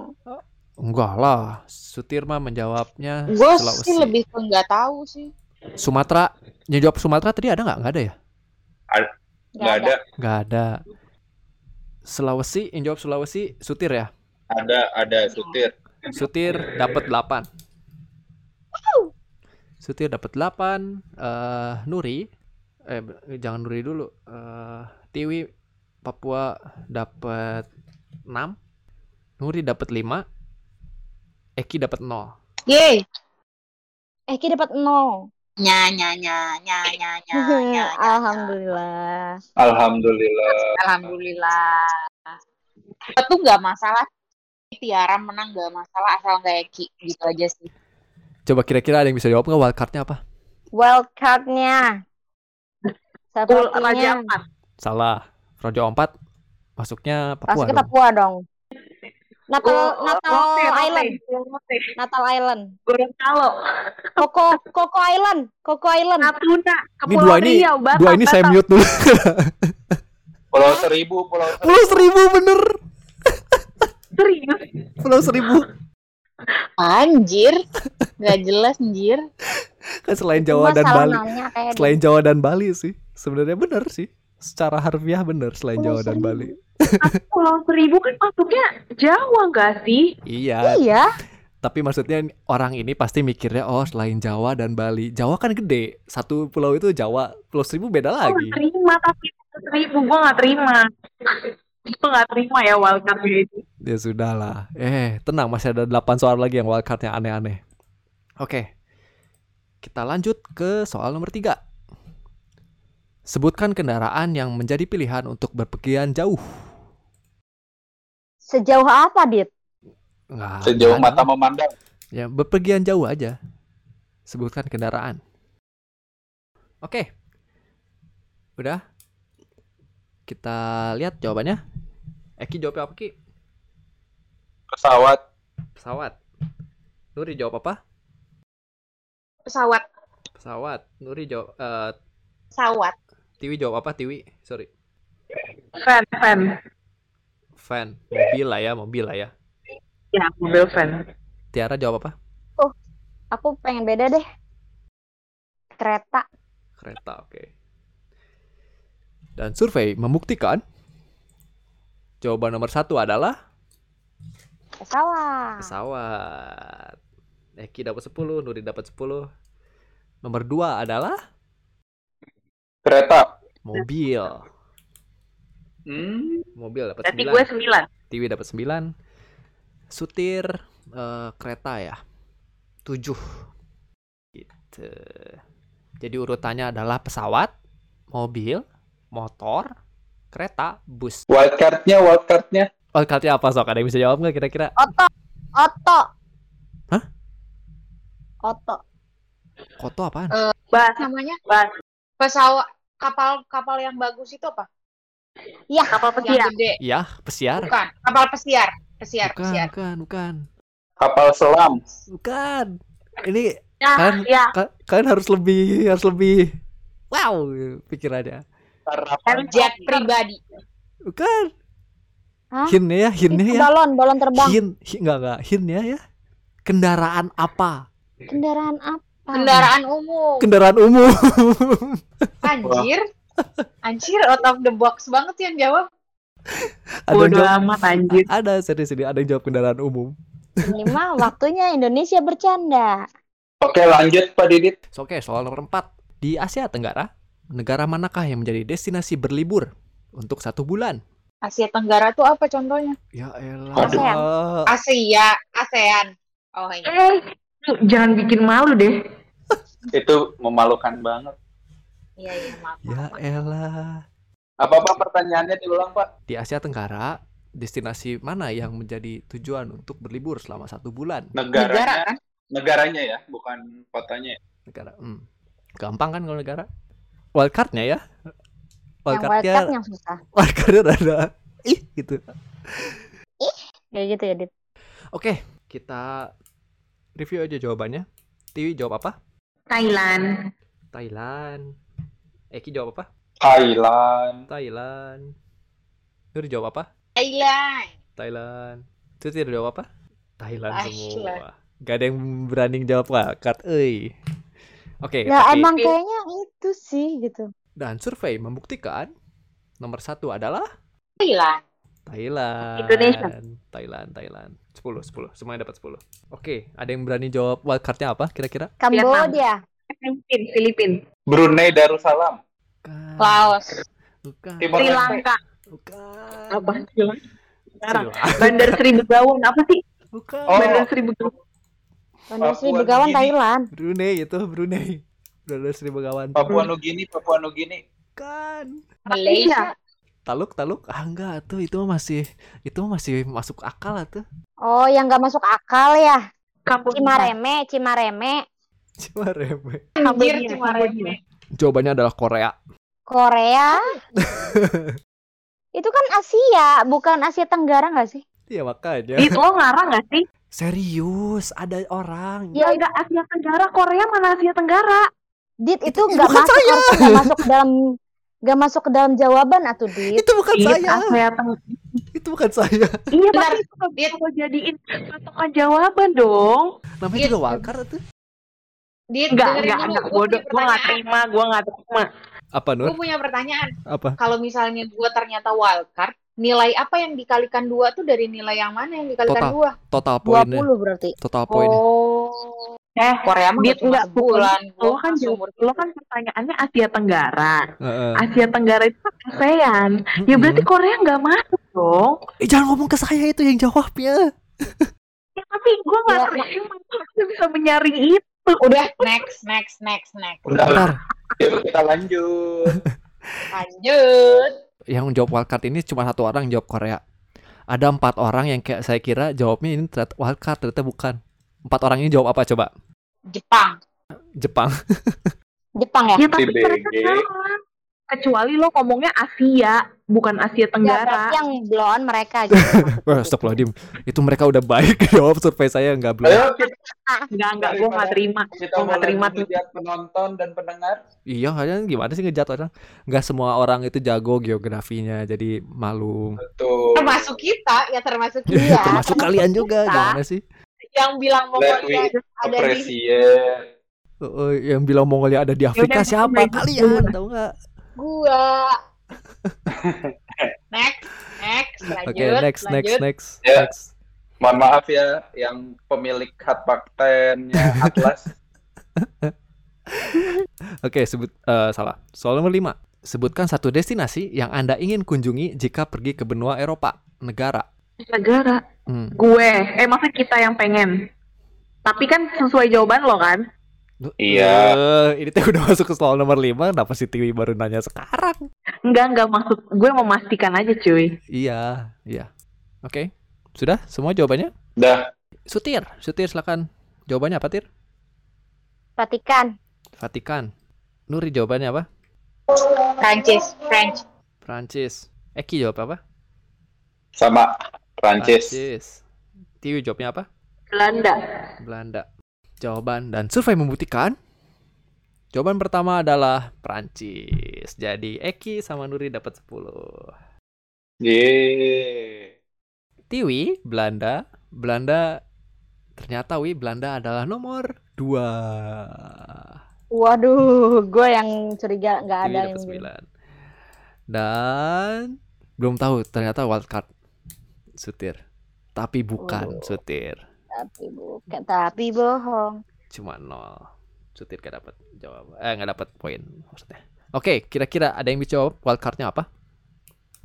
Enggak lah, Sutirma menjawabnya gua Sulawesi. sih lebih ke nggak tahu sih. Sumatera, yang jawab Sumatera tadi ada nggak? Nggak ada ya? Nggak ada. Nggak ada. Sulawesi, yang jawab Sulawesi, Sutir ya? Ada, ada sutir. Sutir dapat 8. Sutir dapat 8. eh Nuri eh jangan Nuri dulu. eh Tiwi Papua dapat 6. Nuri dapat 5. Eki dapat 0. Yeay. Eki dapat nol. Nya nya nya nya nya nya. Alhamdulillah. Alhamdulillah. Alhamdulillah. Itu nggak masalah. Tiara menang nggak masalah asal nggak Eki gitu aja sih. Coba kira-kira ada yang bisa jawab nggak wildcardnya apa? Wildcard-nya. Raja Sepertinya Ampat. Salah. Raja Empat masuknya Papua. masuknya dong. Papua dong. Natal Oh, Natal Rote, Rote, Island. Rote. Natal Island. Gorontalo. Koko Koko Island. Koko Island. Natuna. Ini Kepulauan dua ini, Riau. Batam, dua ini saya mute dulu. Pulau Seribu, Pulau Seribu. Pulau Seribu bener. Serius. Pulau Seribu. Anjir, nggak jelas anjir. Kan selain Cuma Jawa dan salah Bali. Selain Jawa dan Bali sih. Sebenarnya bener sih. Secara harfiah bener selain Pulau Jawa dan Seribu. Bali. Pulau Seribu kan masuknya Jawa nggak sih? Iya, Iya. tapi maksudnya orang ini pasti mikirnya oh selain Jawa dan Bali. Jawa kan gede. Satu pulau itu Jawa, Pulau Seribu beda lagi. nggak terima tapi Pulau Seribu gue nggak terima. Gue nggak terima ya wildcardnya itu. Ya sudah lah. Eh, tenang masih ada 8 soal lagi yang wildcard yang aneh-aneh. Oke. Kita lanjut ke soal nomor 3. Sebutkan kendaraan yang menjadi pilihan untuk berpergian jauh. Sejauh apa, Dit? Nggak, Sejauh mata memandang. Ya, berpergian jauh aja. Sebutkan kendaraan. Oke. Udah. Kita lihat jawabannya. Eki jawab apa, Ki? Pesawat. Pesawat. Nuri jawab apa? Pesawat, Pesawat. Nuri jawab eh, pesawat. Tiwi jawab apa? Tiwi, sorry. Fan, fan. Van. Mobil lah ya, mobil lah ya. Ya, mobil fan. Tiara jawab apa? Aku pengen beda deh. Kereta. Kereta, oke. Dan survei membuktikan jawaban nomor satu adalah Pesawat. pesawat. Eki dapat 10, Nuri dapat 10. Nomor dua adalah Kereta. mobil. Hmm. Mobil dapat Berarti gue 9. 9. Tiwi dapat 9. Sutir eh, kereta ya. 7. Gitu. Jadi urutannya adalah pesawat, mobil, motor, kereta, bus. Wildcardnya, wildcardnya. Oh, katanya apa sok? Ada yang bisa jawab nggak kira-kira? Oto. Oto. Hah? Oto. Koto apaan? Bas, Namanya bas. pesawat kapal kapal yang bagus itu apa? Ya. Kapal pesiar. gede. Iya, pesiar. Bukan, kapal pesiar. Pesiar, Bukan, pesiar. bukan, bukan. Kapal selam. Bukan. Ini Ya, Kan? ya. ka- kalian harus lebih harus lebih wow pikirannya. Jet pribadi. Bukan. Hah? Hinnya ya, hinnya Itu ya. balon, balon terbang. Hin, hin enggak enggak, hinnya ya. Kendaraan apa? Kendaraan apa? Kendaraan umum. Kendaraan umum. Anjir. Anjir, out of the box banget yang jawab. ada Bodo jawab, amat anjir. ada serius ini ada yang jawab kendaraan umum. Ini mah waktunya Indonesia bercanda. Oke, lanjut Pak Didit. So, Oke, soal nomor 4. Di Asia Tenggara, negara manakah yang menjadi destinasi berlibur untuk satu bulan? Asia Tenggara tuh apa contohnya? Ya elah. ASEAN. Asia, ASEAN. Oh iya. Eh, lu jangan bikin malu deh. Itu memalukan banget. Iya, iya, maaf. Ya maaf. elah. Apa-apa pertanyaannya diulang, Pak? Di Asia Tenggara, destinasi mana yang menjadi tujuan untuk berlibur selama satu bulan? Negara Negaranya. kan? Negaranya ya, bukan kotanya. Negara. Hmm. Gampang kan kalau negara? Wildcardnya ya? Yang Wildcardnya, wildcard yang susah. wildcardnya ada ih gitu. Kayak gitu ya, Dit. Oke, kita review aja jawabannya. Tiwi jawab apa? Thailand. Thailand. Eki jawab apa? Thailand. Thailand. Nur jawab apa? Thailand. Thailand. Tutir jawab apa? Thailand Thailand. semua. Gak ada yang berani jawab wildcard, euy. Oke, Ya tapi- emang kayaknya itu sih gitu. dan survei membuktikan nomor satu adalah Thailand. Thailand. Indonesia. Thailand, Thailand. 10, 10. Semuanya dapat 10. Oke, ada yang berani jawab wildcardnya apa kira-kira? Kambodia. Filipin, Filipin. Brunei Darussalam. Bukan. Laos. Bukan. Timor Sri. Lanka. Bukan. Apa? Sekarang. Sri Lanka. Bandar Sri Begawan apa sih? Bukan. Oh. Bandar Sri Begawan. Bandar Sri Papua Begawan. Thailand. Brunei itu Brunei. 12 ribu kawan. Papua Nugini, Papua Nugini. Kan. Malaysia. Taluk, taluk. Ah enggak tuh itu mah masih itu mah masih masuk akal tuh. Oh, yang nggak masuk akal ya. Kambodia. Cimareme, Cimareme. Cuma remeh. Anjir, Kambodia, cuma Kambodia. Jawabannya adalah Korea. Korea. Itu kan Asia, bukan Asia Tenggara nggak sih? Iya makanya. Dit, lo ngarang gak sih? Serius, ada orang. Ya enggak Asia Tenggara, Korea mana Asia Tenggara? Dit itu Itu nggak masuk saya. nggak masuk ke dalam nggak masuk ke dalam jawaban atuh Dit. Itu bukan Dit, saya. Asia. Itu bukan saya. Iya, tapi itu nggak Dit. lo jadiin patokan jawaban dong. Namanya Iya. juga wildcard tuh. Dit, Enggak, enggak, dulu. enggak. Gue gua nggak pertanyaan. terima, gue nggak terima. Apa Nur? Gue punya pertanyaan. Apa? Kalau misalnya gue ternyata wildcard, nilai apa yang dikalikan dua tuh dari nilai yang mana yang dikalikan Total. dua? Total poinnya. 20 berarti. Total poinnya. Oh. Eh, Korea mah cuma enggak, sebulan. lo kan jawab, seumur lo kan pertanyaannya Asia Tenggara. Heeh. Asia Tenggara itu kan ASEAN. Ya berarti. Korea nggak masuk dong. Eh, jangan ngomong ke saya itu yang jawabnya. Ya, tapi gue nggak Ya, terima. Gue bisa menyaring itu. Udah, next, next, next, next. Udah, Bentar. yuk kita lanjut. Lanjut. Yang jawab wildcard ini cuma satu orang yang jawab Korea. Ada empat orang yang kayak saya kira jawabnya ini ternyata wildcard ternyata bukan. Empat orang ini jawab apa coba? Jepang. Jepang. Jepang ya? Ya tapi mereka salah. Kecuali lo ngomongnya Asia, bukan Asia Ya, Tenggara. berarti yang blonde mereka gitu. Wah, Astagfirullahaladzim. Itu mereka udah baik jawab survei saya nggak belum. Ayo kita, Enggak, enggak, gue nggak terima. kita Gue nggak terima tuh. penonton dan pendengar. Iya, kalian gimana sih ngejat orang? Nggak semua orang itu jago geografinya, jadi malu. Betul. Termasuk kita, ya termasuk Iya. kita. Termasuk kalian juga, kita. gimana sih? Yang bilang Mongolia ada di. Oh, yang bilang Mongolia ada di Afrika Yaudah, siapa? Kalian tahu nggak? Gua. next, next, lanjut. Oke, next, next, lanjut. next, Ya. next. Mohon maaf ya yang pemilik hot paktennya Atlas. Oke, sebut eh, salah. Soal nomor 5. Sebutkan satu destinasi yang Anda ingin kunjungi jika pergi ke benua Eropa, negara. Negara. Hmm. Gue, eh maksudnya kita yang pengen. Tapi kan sesuai jawaban lo kan? Iya. Eh, ini tuh udah masuk ke soal nomor 5, kenapa si Tiwi baru nanya sekarang? Enggak, enggak maksud gue memastikan aja cuy. Iya, iya. Oke. Sudah semua jawabannya? Dah. Sutir, Sutir silakan. Jawabannya apa, Tir? Vatikan. Vatikan. Nuri jawabannya apa? Prancis, French. Prancis. Eki jawab apa? Sama Prancis. Prancis. Tiwi jawabnya apa? Belanda. Belanda. Jawaban dan survei membuktikan jawaban pertama adalah Prancis. Jadi Eki sama Nuri dapat 10. Yeay. Tiwi Belanda. Belanda ternyata Wi Belanda adalah nomor 2. Waduh, gue yang curiga nggak ada yang 9. Dan belum tahu ternyata wildcard Sutir. Tapi bukan Oh. Sutir. Tapi bukan tapi bohong. Cuma nol. Sutir gak dapat jawab. Eh nggak dapat poin maksudnya. Oke, kira-kira ada yang bisa jawab wildcardnya apa?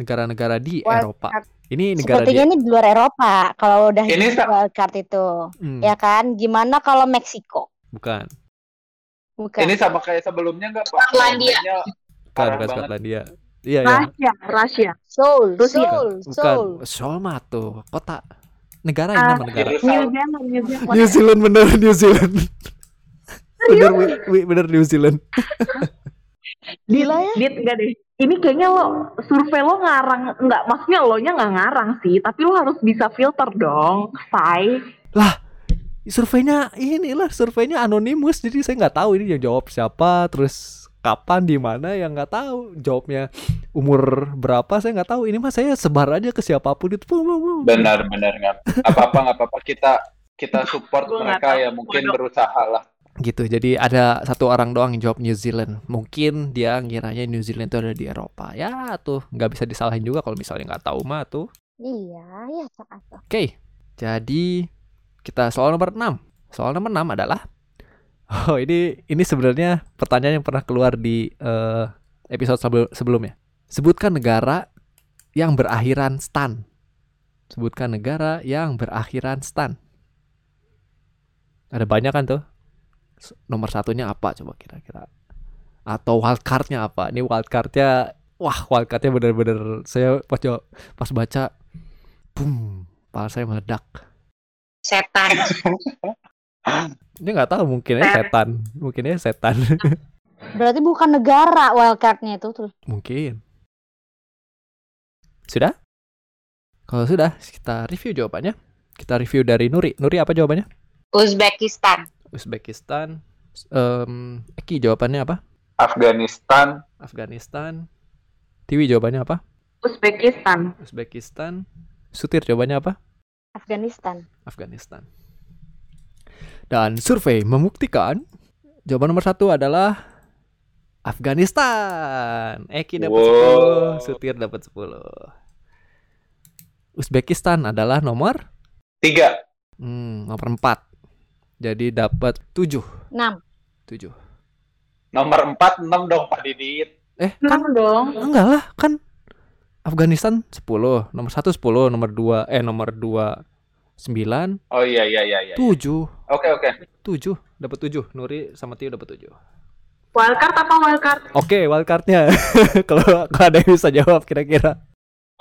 Negara-negara di Wildcard. Eropa. Ini negara di Sepertinya ini di luar Eropa kalau udah Ini di wildcard itu. Hmm, Ya kan? Gimana kalau Meksiko? bukan. Bukan. Ini sama kayak sebelumnya nggak Pak? Skotlandia. Bukan, bukan. Skotlandia. Iya, ya. Rusia, Rusia. Seoul, Rusia. Seoul, Bukan. Seoul. Seoul mah tuh kota. Negara ini Ah, nama negara. New. Zealand, New Zealand. New Zealand bener New Zealand. bener, bener New Zealand. Gila ya? Dit, enggak deh. Ini kayaknya lo survei lo ngarang enggak maksudnya lo nya nggak ngarang sih, tapi lo harus bisa filter dong, say. Surveinya inilah surveinya anonimus jadi saya nggak tahu ini yang jawab siapa terus kapan di mana yang nggak tahu jawabnya. Umur berapa saya nggak tahu. Ini mah saya sebar aja ke siapa pun itu. Benar benar. Nggak apa-apa nggak apa-apa. Kita kita support mereka ya. Mungkin berusaha lah. gitu. Jadi ada satu orang doang yang jawab New Zealand. Mungkin dia ngiranya New Zealand itu ada di Eropa. Ya tuh. Nggak bisa disalahin juga kalau misalnya nggak tahu mah tuh. Iya, ya Oke, jadi kita soal nomor 6. Soal nomor 6 adalah Oh, ini ini sebenarnya pertanyaan yang pernah keluar di eh, episode sebel- sebelumnya. Sebutkan negara yang berakhiran stan. Sebutkan negara yang berakhiran stan. Ada banyak kan tuh? Nomor satunya apa coba kira-kira? Atau wildcardnya apa? Ini wildcardnya, wah wildcardnya bener-bener saya pas pas baca, boom, kepala saya meledak. Setan. Ini nggak tahu mungkinnya setan, mungkinnya setan, Berarti bukan negara wildcardnya itu tuh. mungkin. Sudah? Kalau sudah, kita review jawabannya. Kita review dari Nuri. Nuri apa jawabannya? Uzbekistan. Uzbekistan. Em, Eki jawabannya apa? Afghanistan, Afghanistan. Tiwi jawabannya apa? Uzbekistan. Uzbekistan. Sutir jawabannya apa? Afghanistan. Afghanistan. Dan survei membuktikan jawaban nomor satu adalah Afghanistan. Eki dapat Wow. 10, Sutir dapat 10. Uzbekistan adalah nomor tiga. hmm, nomor 4. Jadi dapat 7. 6. 7. Nomor empat, enam dong Pak Didit. Eh, Kan dong. enggak lah, kan Afghanistan 10, nomor 1 10, nomor 2 eh nomor 2 9, Oh iya iya iya iya. 7. Oke oke. 7, dapat 7. Nuri sama Tio dapat 7. Wildcard apa wildcard? Oke, wildcardnya. kalau ada yang bisa jawab kira-kira.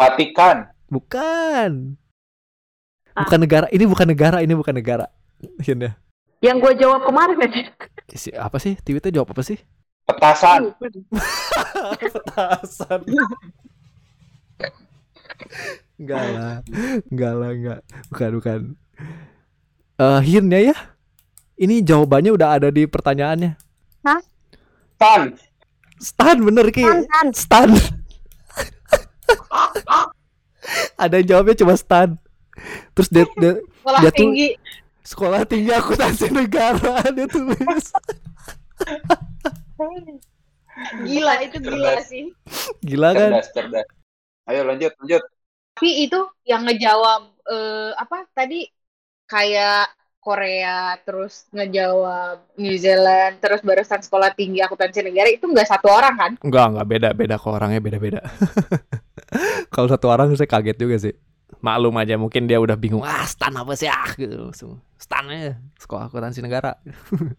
Vatikan. Bukan. Bukan negara. Ini bukan negara. Ini bukan negara. Akhirnya. Yang gue jawab kemarin aja. Si- Apa sih? Tiwita jawab apa sih? Petasan. Petasan. Enggak lah. Enggak lah, enggak. Bukan, bukan. Eh, hintnya ya. Ini jawabannya udah ada di pertanyaannya. Tan. Stan bener Ki. Tan, tan. Stan. ada yang jawabnya cuma Stan. Terus dia, dia Sekolah Dia tuh- tinggi. sekolah tinggi akuntansi negara dia tulis. Gila itu gila Cerdas. sih. Gila kan? Cerdas cerdas. Ayo lanjut lanjut. Tapi itu yang ngejawab eh, apa tadi kayak Korea terus ngejawab New Zealand terus barusan sekolah tinggi akuntansi negara itu nggak satu orang kan? Enggak, enggak beda, beda kok orangnya beda-beda. Kalau satu orang saya kaget juga sih. Maklum aja mungkin dia udah bingung, ah stan apa sih ah gitu langsung. Stan aja, sekolah akuntansi negara.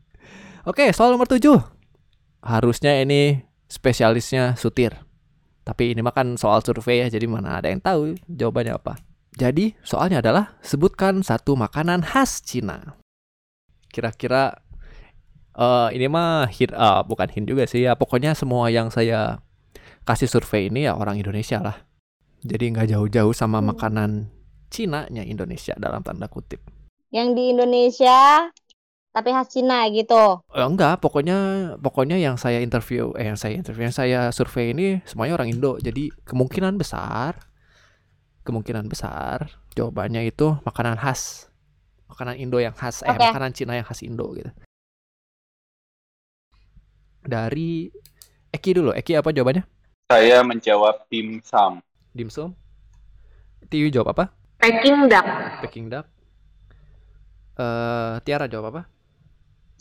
Oke, soal nomor 7. Harusnya ini spesialisnya Sutir. Tapi ini mah kan soal survei ya, jadi mana ada yang tahu jawabannya apa. Jadi soalnya adalah sebutkan satu makanan khas Cina. Kira-kira eh ini mah hint, ah, bukan hint juga sih ya. Pokoknya semua yang saya kasih survei ini ya orang Indonesia lah. Jadi nggak jauh-jauh sama makanan Cina-nya Indonesia dalam tanda kutip. Yang di Indonesia tapi khas Cina gitu. Eh, enggak, pokoknya pokoknya yang saya interview, eh yang saya interview, yang saya survei ini semuanya orang Indo. Jadi kemungkinan besar, kemungkinan besar jawabannya itu makanan khas, makanan Indo yang khas, eh Oke. makanan Cina yang khas Indo gitu. Dari Eki dulu, Eki apa jawabannya? Saya menjawab dimsum. Dimsum. Tiwi jawab apa? Peking duck. Peking duck. Eh Tiara jawab apa?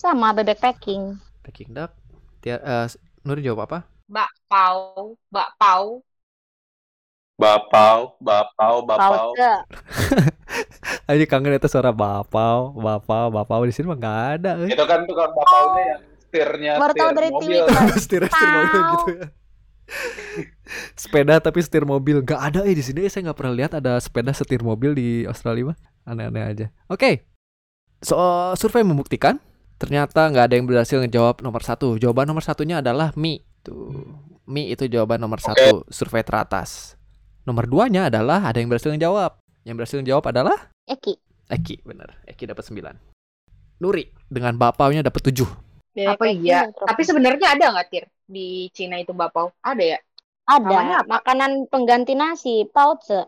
Sama bebek packing. Peking duck. Tiara, eh, Nuri jawab apa? Bakpao, bakpao. Bapau, bapau, bapau. Aja kangen itu suara bapau, bapau, bapau di sini mah nggak ada. eh. Itu kan tukang bapaunya yang setirnya Baru tahu setir dari mobil. Setir setir mobil gitu ya. sepeda tapi setir mobil nggak ada eh di sini saya nggak pernah lihat ada sepeda setir mobil di Australia mah aneh-aneh aja. Oke, so survei membuktikan ternyata nggak ada yang berhasil ngejawab nomor satu. Jawaban nomor satunya adalah mie. Tuh, mie itu jawaban nomor satu survei teratas. Nomor duanya adalah ada yang berhasil ngejawab. Yang berhasil ngejawab adalah Eki. Eki, bener. Eki dapat 9. Nuri dengan bapaunya dapat 7. Bebek Apa iya? Tapi sebenarnya ada nggak tir di Cina itu bakpao? Ada ya? ada namanya apa? makanan pengganti nasi, pauce.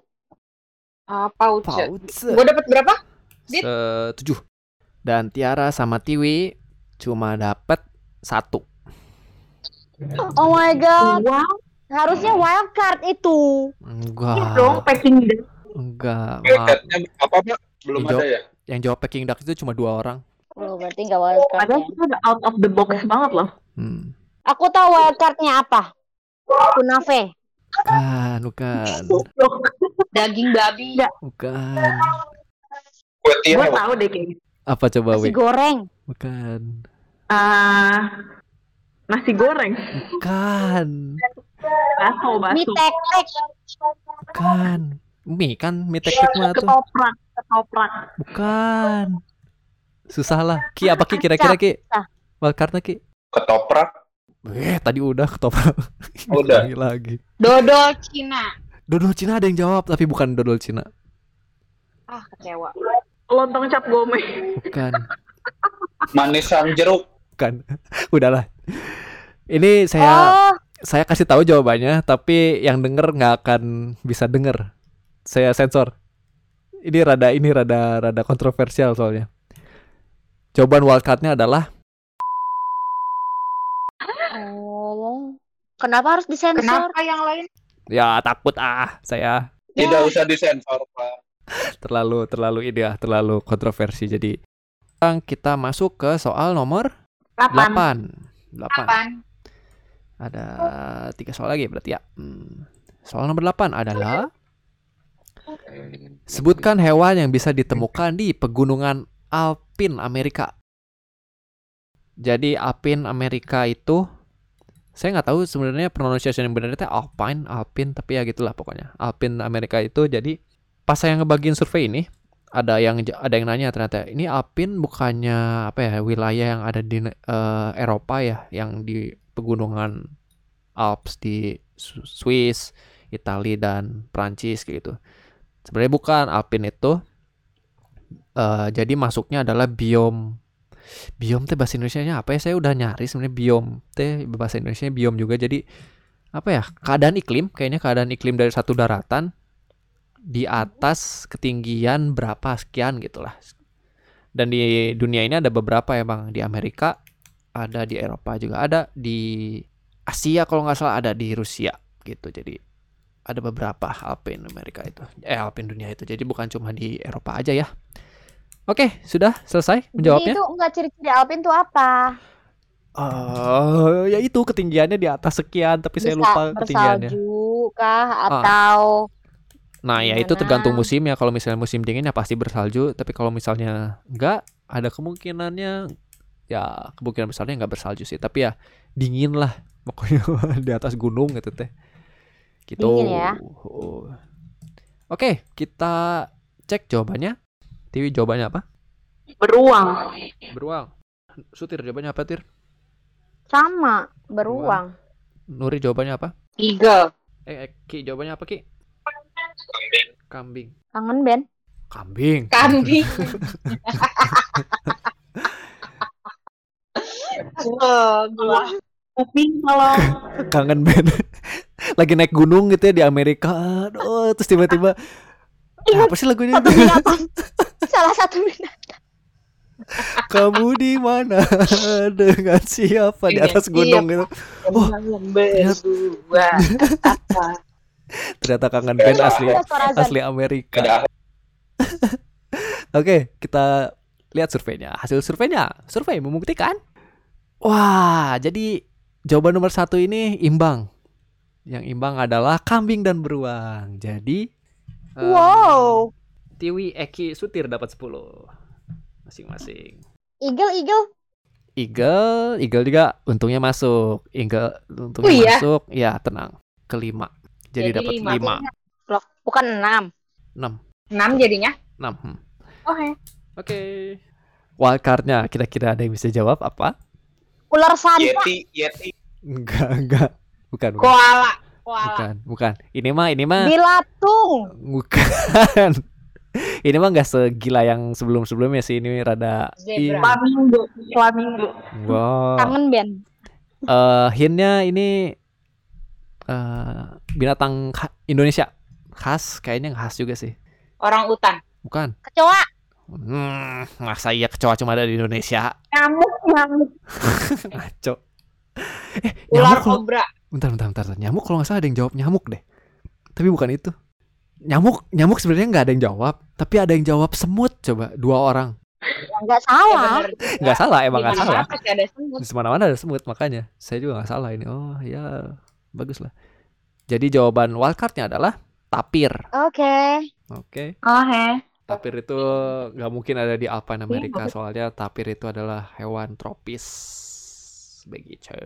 Ah, pouch. Pauce. Gue dapat berapa? Dit? Setuju. Dan Tiara sama Tiwi cuma dapat satu. Oh my god, Wow. harusnya wild card itu. Enggak. Iya dong, Peking duck. Enggak. Eh, maaf. catnya apa Pak? Belum Hijau. ada ya? Yang jawab Peking duck itu cuma dua orang. Oh, berarti nggak wild card. Padahal itu udah out of the box banget loh. Hmm. Aku tahu wild cardnya apa. Kunafe. Bukan, bukan. Daging babi. Bukan. Kue Gue tahu deh kayaknya. Apa coba, Nasi Wi? goreng. Bukan. Ah, nasi goreng. Bukan. Baso, Mie baso. tek-tek. Bukan. Mie kan mie tek-tek mah tuh. Ketoprak, ketoprak. Bukan. Susah lah. Ki apa Ki kira-kira Ki? Wildcardnya Ki? Ketoprak. Eh tadi udah ketoprak. Udah. Lagi lagi. Dodol Cina. Dodol Cina ada yang jawab tapi bukan dodol Cina. Ah, kecewa. Lontong cap gome. Bukan. Manisan jeruk. Bukan. Udahlah. Ini saya Oh, saya kasih tahu jawabannya tapi yang denger nggak akan bisa denger. Saya sensor. Ini rada ini rada rada kontroversial soalnya. Jawaban wildcardnya adalah oh. Kenapa harus disensor? Kenapa yang lain? ya takut ah saya Tidak usah disensor, Pak. terlalu terlalu ini ya terlalu kontroversi jadi sekarang kita masuk ke soal nomor 8 Delapan. 8 Delapan. ada tiga soal lagi berarti ya Hmm. soal nomor 8 adalah sebutkan hewan yang bisa ditemukan di pegunungan alpin Amerika jadi alpin Amerika itu saya nggak tahu sebenarnya pronunciation yang benar itu alpine alpin tapi ya gitulah pokoknya alpin Amerika itu jadi pas saya ngebagiin survei ini ada yang ada yang nanya ternyata ini alpin bukannya apa ya wilayah yang ada di eh, Eropa ya yang di pegunungan Alps di Swiss, Italia dan Prancis gitu. Sebenarnya bukan Alpin itu eh, jadi masuknya adalah biom biom teh bahasa Indonesia apa ya saya udah nyari sebenarnya biom teh bahasa Indonesia biom juga jadi apa ya keadaan iklim kayaknya keadaan iklim dari satu daratan di atas ketinggian berapa sekian gitulah. Dan di dunia ini ada beberapa bang di Amerika ada di Eropa juga ada di Asia kalau nggak salah ada di Rusia gitu. Jadi ada beberapa Alpin Amerika itu eh Alpin dunia itu. Jadi bukan cuma di Eropa aja ya. Oke sudah selesai Jadi menjawabnya itu enggak ciri-ciri Alpin tuh apa? Eh, ya itu ketinggiannya di atas sekian tapi saya Bisa lupa ketinggiannya. bersalju kah atau Nah, ya itu tergantung musim ya. Kalau misalnya musim dingin ya pasti bersalju, tapi kalau misalnya enggak, ada kemungkinannya ya kemungkinan besarnya nggak bersalju sih. Tapi ya dingin lah pokoknya di atas gunung gitu teh. Gitu. Dingin ya. Oh. Oke, kita cek jawabannya. Tiwi jawabannya apa? Beruang. Beruang. Sutir jawabannya apa, Tir? sama beruang. Nuri jawabannya apa? Eagle. Eh, eh, Ki jawabannya apa, Ki? Kambing. Kangen Ben? Kambing. Kambing. oh, gua. Kuping kalau kangen band lagi naik gunung gitu ya di Amerika aduh terus tiba-tiba Ingat apa sih lagu ini Satu binatang. Salah satu binatang. kamu di mana dengan siapa di atas gunung gitu Oh, berdua. Ternyata kangen band asli Ada suara azan. asli Amerika oke kita lihat surveinya hasil surveinya survei membuktikan wah jadi jawaban nomor satu ini imbang yang imbang adalah kambing dan beruang jadi em, Wow. Tiwi Eki Sutir dapat 10 masing-masing. Eagle, eagle. Eagle, Eagle juga untungnya masuk. Eagle untungnya Oh iya? masuk. Ya, tenang. Kelima. Jadi, Jadi dapat lima. 5. Loh, bukan enam. 6. Enam jadinya. 6. hmm. Oke. Oke. Wildcardnya kira-kira ada yang bisa jawab apa? Ular sanca. Yeti, Yeti. Enggak, enggak. Bukan, bukan. Koala. Koala. Bukan, bukan. Ini mah, ini mah Bilatung. bukan. ini mah nggak segila yang sebelum-sebelumnya sih. Ini rada. Iya. flamingo, flamingo. Wow. Kangen Ben. eh hintnya ini eh binatang kha- Indonesia khas kayaknya khas juga sih Orang utan. bukan Kecoa. hmm, masa iya kecoa cuma ada di Indonesia Nyamuk, nyamuk. ngaco eh Ular nyamuk kalau kobra. bentar, bentar bentar bentar. nyamuk kalau nggak salah ada yang jawab nyamuk deh tapi bukan itu nyamuk nyamuk sebenarnya nggak ada yang jawab tapi ada yang jawab semut coba dua orang Ya, Enggak Ya, salah. juga. nggak salah emang nggak salah mana-mana pasti ada semut. di mana-mana ada semut makanya saya juga nggak salah ini oh ya bagus lah jadi jawaban wildcardnya adalah tapir Oke. oke Oh, he. Tapir itu nggak mungkin ada di Alpine Amerika bagus. soalnya tapir itu adalah hewan tropis. Begitu.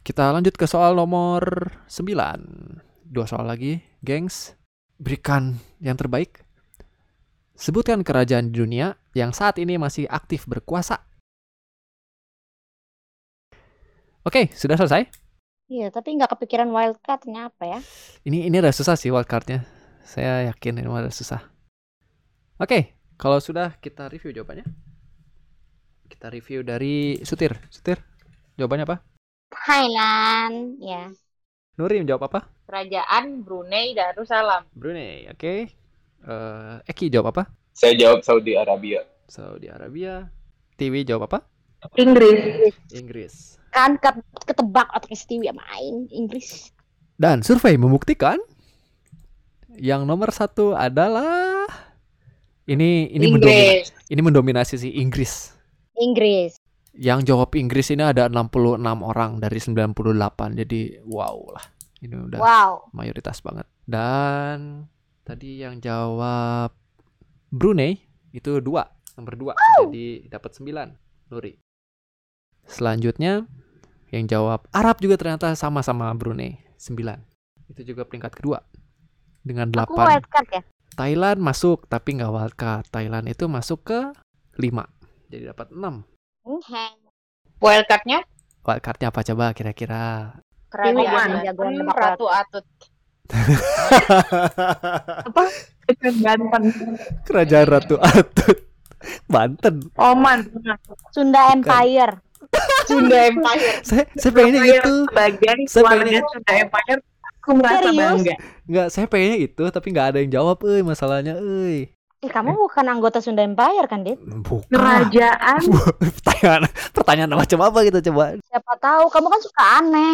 Kita lanjut ke soal nomor 9. Dua soal lagi, gengs. Berikan yang terbaik. Sebutkan kerajaan di dunia yang saat ini masih aktif berkuasa. Oke, sudah selesai. Iya, tapi nggak kepikiran wildcardnya apa ya? Ini ini ada susah sih wildcardnya. Saya yakin ini ada susah. Oke, kalau sudah kita review jawabannya. Kita review dari Sutir. Sutir, jawabannya apa? Thailand, ya. Nuri menjawab apa? Kerajaan Brunei Darussalam. Brunei, oke. Eh, Eki jawab apa? Saya jawab Saudi Arabia. Saudi Arabia. Tiwi jawab apa? Inggris. Inggris. Kan ke- ketebak otak Stevie main Inggris. Dan survei membuktikan yang nomor satu adalah ini ini mendominasi, ini mendominasi si Inggris. Inggris. Yang jawab Inggris ini ada 66 orang dari 98. Jadi wow lah. Ini udah Wow. mayoritas banget. Dan tadi yang jawab Brunei itu dua, nomor dua. Jadi dapat 9 Nuri. Selanjutnya yang jawab Arab juga ternyata sama-sama Brunei 9. Itu juga peringkat kedua dengan Aku 8. wildcard ya. Thailand masuk tapi nggak wildcard. Thailand itu masuk ke 5. Jadi dapat 6. Mhm. Wildcardnya Wildcardnya apa coba kira-kira? Kerajaan jagoan Ratu Atut. Banten. Kerajaan Ratu Atut. Banten. Oman. Sunda Empire. Sunda Empire. Saya saya pengennya itu. Sebagai Saya pengennya- Sunda Empire, aku merasa Serius? bangga. Nggak, saya pengennya itu tapi nggak ada yang jawab, euy, masalahnya, euy. Eh, kamu bukan anggota Sunda Empire kan, Dit? Bukan. Kerajaan pertanyaan pertanyaan macam apa gitu coba. Siapa tahu kamu kan suka aneh.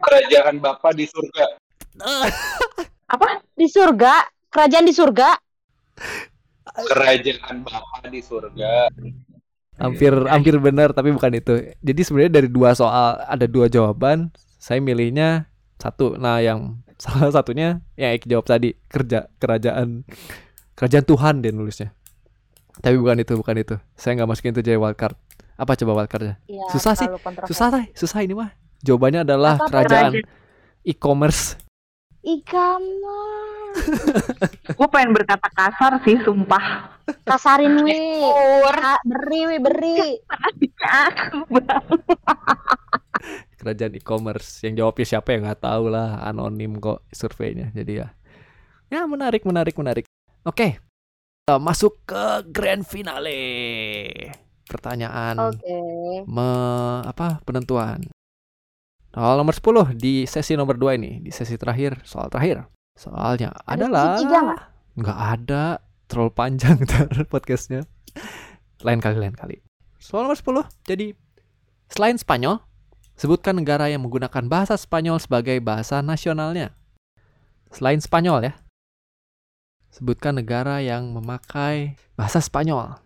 Kerajaan Bapak di surga. apa? Di surga, kerajaan di surga. Kerajaan Bapak di surga. Hampir hampir benar tapi bukan itu. Jadi sebenarnya dari dua soal ada dua jawaban, saya milihnya satu. Nah, yang salah satunya yang Eki jawab tadi, kerja kerajaan kerajaan Tuhan dia nulisnya. Tapi bukan itu, bukan itu. Saya nggak masukin itu jadi wildcard. Apa coba wildcardnya? Ya, Susah sih. Susah, Tay. Susah ini mah. Jawabannya adalah Apa kerajaan e-commerce. E-commerce. Gue pengen berkata kasar sih, sumpah. Kasarin wi. Beri wi, beri. Bang. kerajaan e-commerce. Yang jawabnya siapa ya? Nggak tahu lah. Anonim kok surveinya. Jadi ya. Ya menarik menarik menarik. Oke. Kita masuk ke grand finale. Pertanyaan Oke. me- apa penentuan. Soal nomor 10 di sesi nomor 2 ini. Di sesi terakhir. Soal terakhir. Soalnya Ada adalah nggak ada terlalu panjang ntar podcastnya. Lain kali lain kali. Soal nomor 10 jadi selain Spanyol sebutkan negara yang menggunakan bahasa Spanyol sebagai bahasa nasionalnya. Selain Spanyol ya sebutkan negara yang memakai bahasa Spanyol.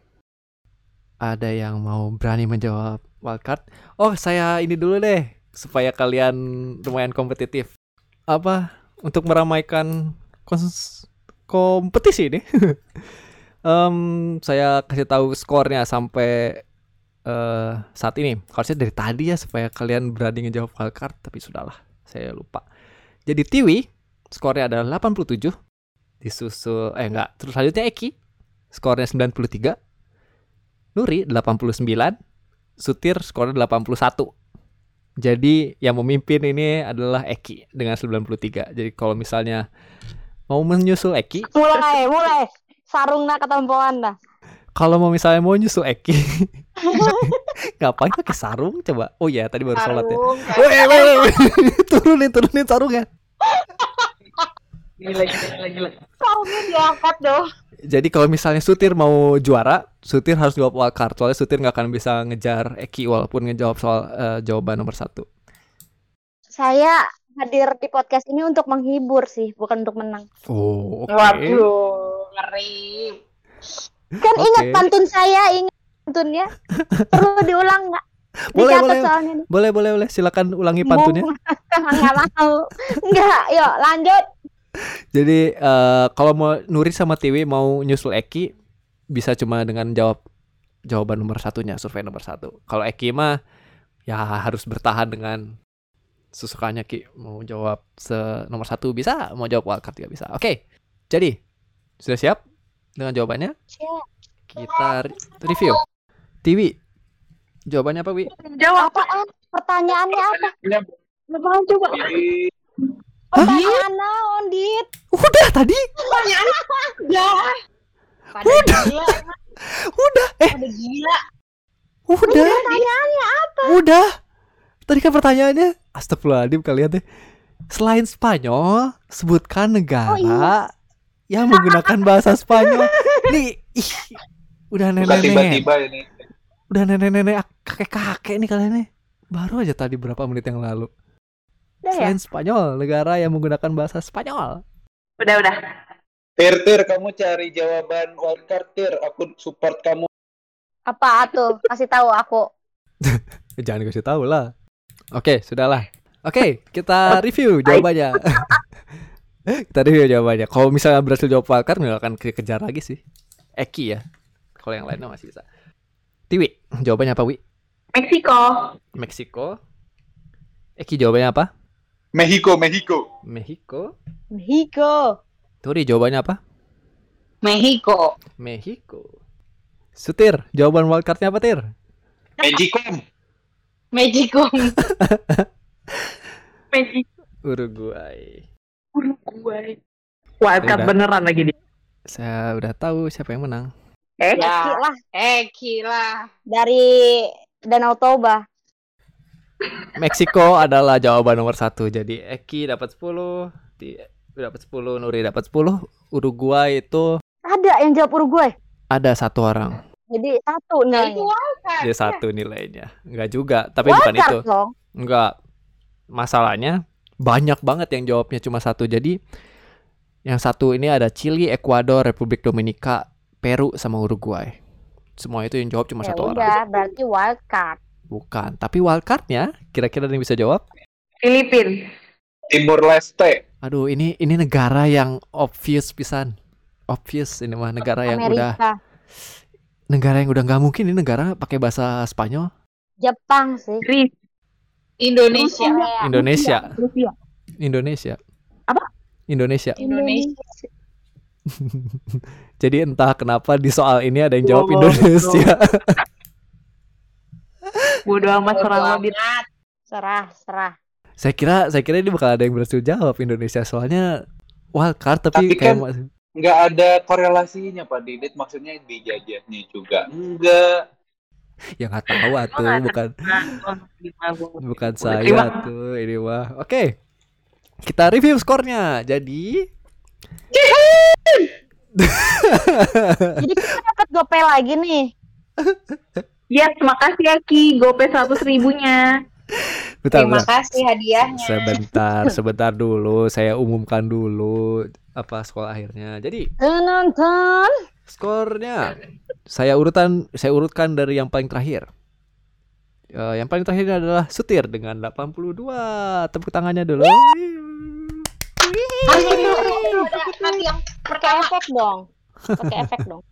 Ada yang mau berani menjawab wildcard? Oh saya ini dulu deh supaya kalian lumayan kompetitif. Apa? Untuk meramaikan kompetisi ini. Em, saya kasih tahu skornya sampai eh, saat ini. Harusnya dari tadi ya supaya kalian berani ngejawab wildcard tapi sudahlah saya lupa. Jadi Tiwi skornya adalah 87 disusul eh enggak. Terus selanjutnya Eki skornya 93 Nuri 89 Sutir skornya 81 jadi yang memimpin ini adalah Eki dengan 93 jadi kalau misalnya mau menyusul Eki Mulai, mulai. Sarung nak ketompoan dah. kalau mau misalnya mau nyusul Eki ngapain pakai sarung coba oh ya tadi baru sholat ya Sarung, Woi, woi, woi, woi. turunin turunin sarungnya Gila, gila, gila, gila. Sarungnya diangkat dong. jadi kalau misalnya Sutir mau juara Sutir harus jawab wildcard soalnya Sutir nggak akan bisa ngejar Eki walaupun ngejawab soal eh, jawaban nomor satu Saya hadir di podcast ini untuk menghibur sih, bukan untuk menang. oh oke Waduh, ngeri. Kan Oke. ingat pantun saya, ingat pantunnya. Perlu diulang nggak? boleh boleh soalnya nih. boleh boleh boleh silakan ulangi pantunnya Nggak mau. Nggak, yuk lanjut. Jadi eh, kalau mau Nuri sama Tiwi mau nyusul Eki bisa cuma dengan jawab jawaban nomor satunya survei nomor satu. Kalau Eki mah ya harus bertahan dengan sesukaannya Ki. Mau jawab se nomor satu bisa, mau jawab wildcard juga bisa. Oke, jadi sudah siap dengan jawabannya? Siap. Kita re- review. Tiwi, jawabannya apa Wi? Jawab. Apaan? Pertanyaannya apa? Apaan coba? Pertanyaan naon, Dit? Udah tadi, Ya. Pada gila, udah, eh gila. udah, Pertanyaannya apa? udah. Tadi kan pertanyaannya, astagfirullahaladzim kalian teh. Selain Spanyol, sebutkan negara Oh, iya. yang menggunakan bahasa Spanyol. Nih, ih, udah nenek-nenek, tiba-tiba ini. udah nenek-nenek, kakek-kakek nih kalian nih. Baru aja tadi berapa menit yang lalu. Udah ya? Selain Spanyol, negara yang menggunakan bahasa Spanyol. Udah udah. Tir, Tir, kamu cari jawaban wildcard, Tir. Aku support kamu. Apa tuh? Kasih tahu aku. Jangan kasih tahu lah. Oke, sudahlah. Oke, kita review jawabannya. kita review jawabannya. Kalau misalnya berhasil jawab wildcard nggak akan kejar lagi sih. Eki ya. Kalau yang lainnya masih bisa. Tiwi, jawabannya apa Wi? Meksiko. Meksiko. Eki jawabannya apa? Mexico, Mexico. Mexico. Mexico. Turi jawabannya apa? Mexico. Mexico. Sutir, jawaban wildcardnya apa Tir? Magicom. Mexico. Meksiko. Uruguay. Uruguay. Wildcard Udah. beneran lagi dia. Saya udah tahu siapa yang menang. Eh? Eki Ya. lah Eh, gila. dari Danau Toba. Meksiko adalah jawaban nomor satu. Jadi Eki dapat 10, Ti dapat 10, Nuri dapat 10. Uruguay itu Ada yang jawab Uruguay. ada satu orang. Jadi satu Nah, nilainya. wildcard. Dia satu nilainya. Enggak juga, tapi bukan itu. Wildcard dong. Enggak. Masalahnya banyak banget yang jawabnya cuma satu. Jadi yang satu ini ada Chili, Ekuador, Republik Dominika, Peru sama Uruguay. Semua itu yang jawab cuma Ya satu orang. udah, berarti wildcard. Bukan. Tapi wildcardnya kira-kira ada yang bisa jawab? Filipin. Timur Leste. Aduh, ini ini negara yang obvious pisan. Obvious ini mah negara yang udah Amerika. Negara yang udah nggak mungkin ini negara pakai bahasa Spanyol. Jepang sih. Greece. Indonesia. Indonesia. Rusia. Indonesia. Apa? Indonesia. Indonesia. Jadi entah kenapa di soal ini ada yang jawab Indonesia. Bodo amat Dit. Banget. Serah, serah. saya kira saya kira ini bakal ada yang berhasil jawab Indonesia soalnya wildcard tapi, Tapi kayak kan- Nggak ada korelasinya, Pak Didit. Maksudnya dijajahnya juga. Enggak. ya nggak tahu atuh nggak bukan bukan saya terima. tuh ini mah. Oke. Kita review skornya. Jadi Jadi kita dapat gopay lagi nih. Yes, makasih ya Ki, gope 100 ribunya. bentar, Terima bentar. kasih hadiahnya. Sebentar, sebentar dulu. Saya umumkan dulu apa skor akhirnya. Jadi Penonton. skornya saya urutan saya urutkan dari yang paling terakhir. Eh, yang paling terakhir adalah Sutir dengan 82. Tepuk tangannya dulu. Nanti yang Pakai efek dong. Pakai efek dong.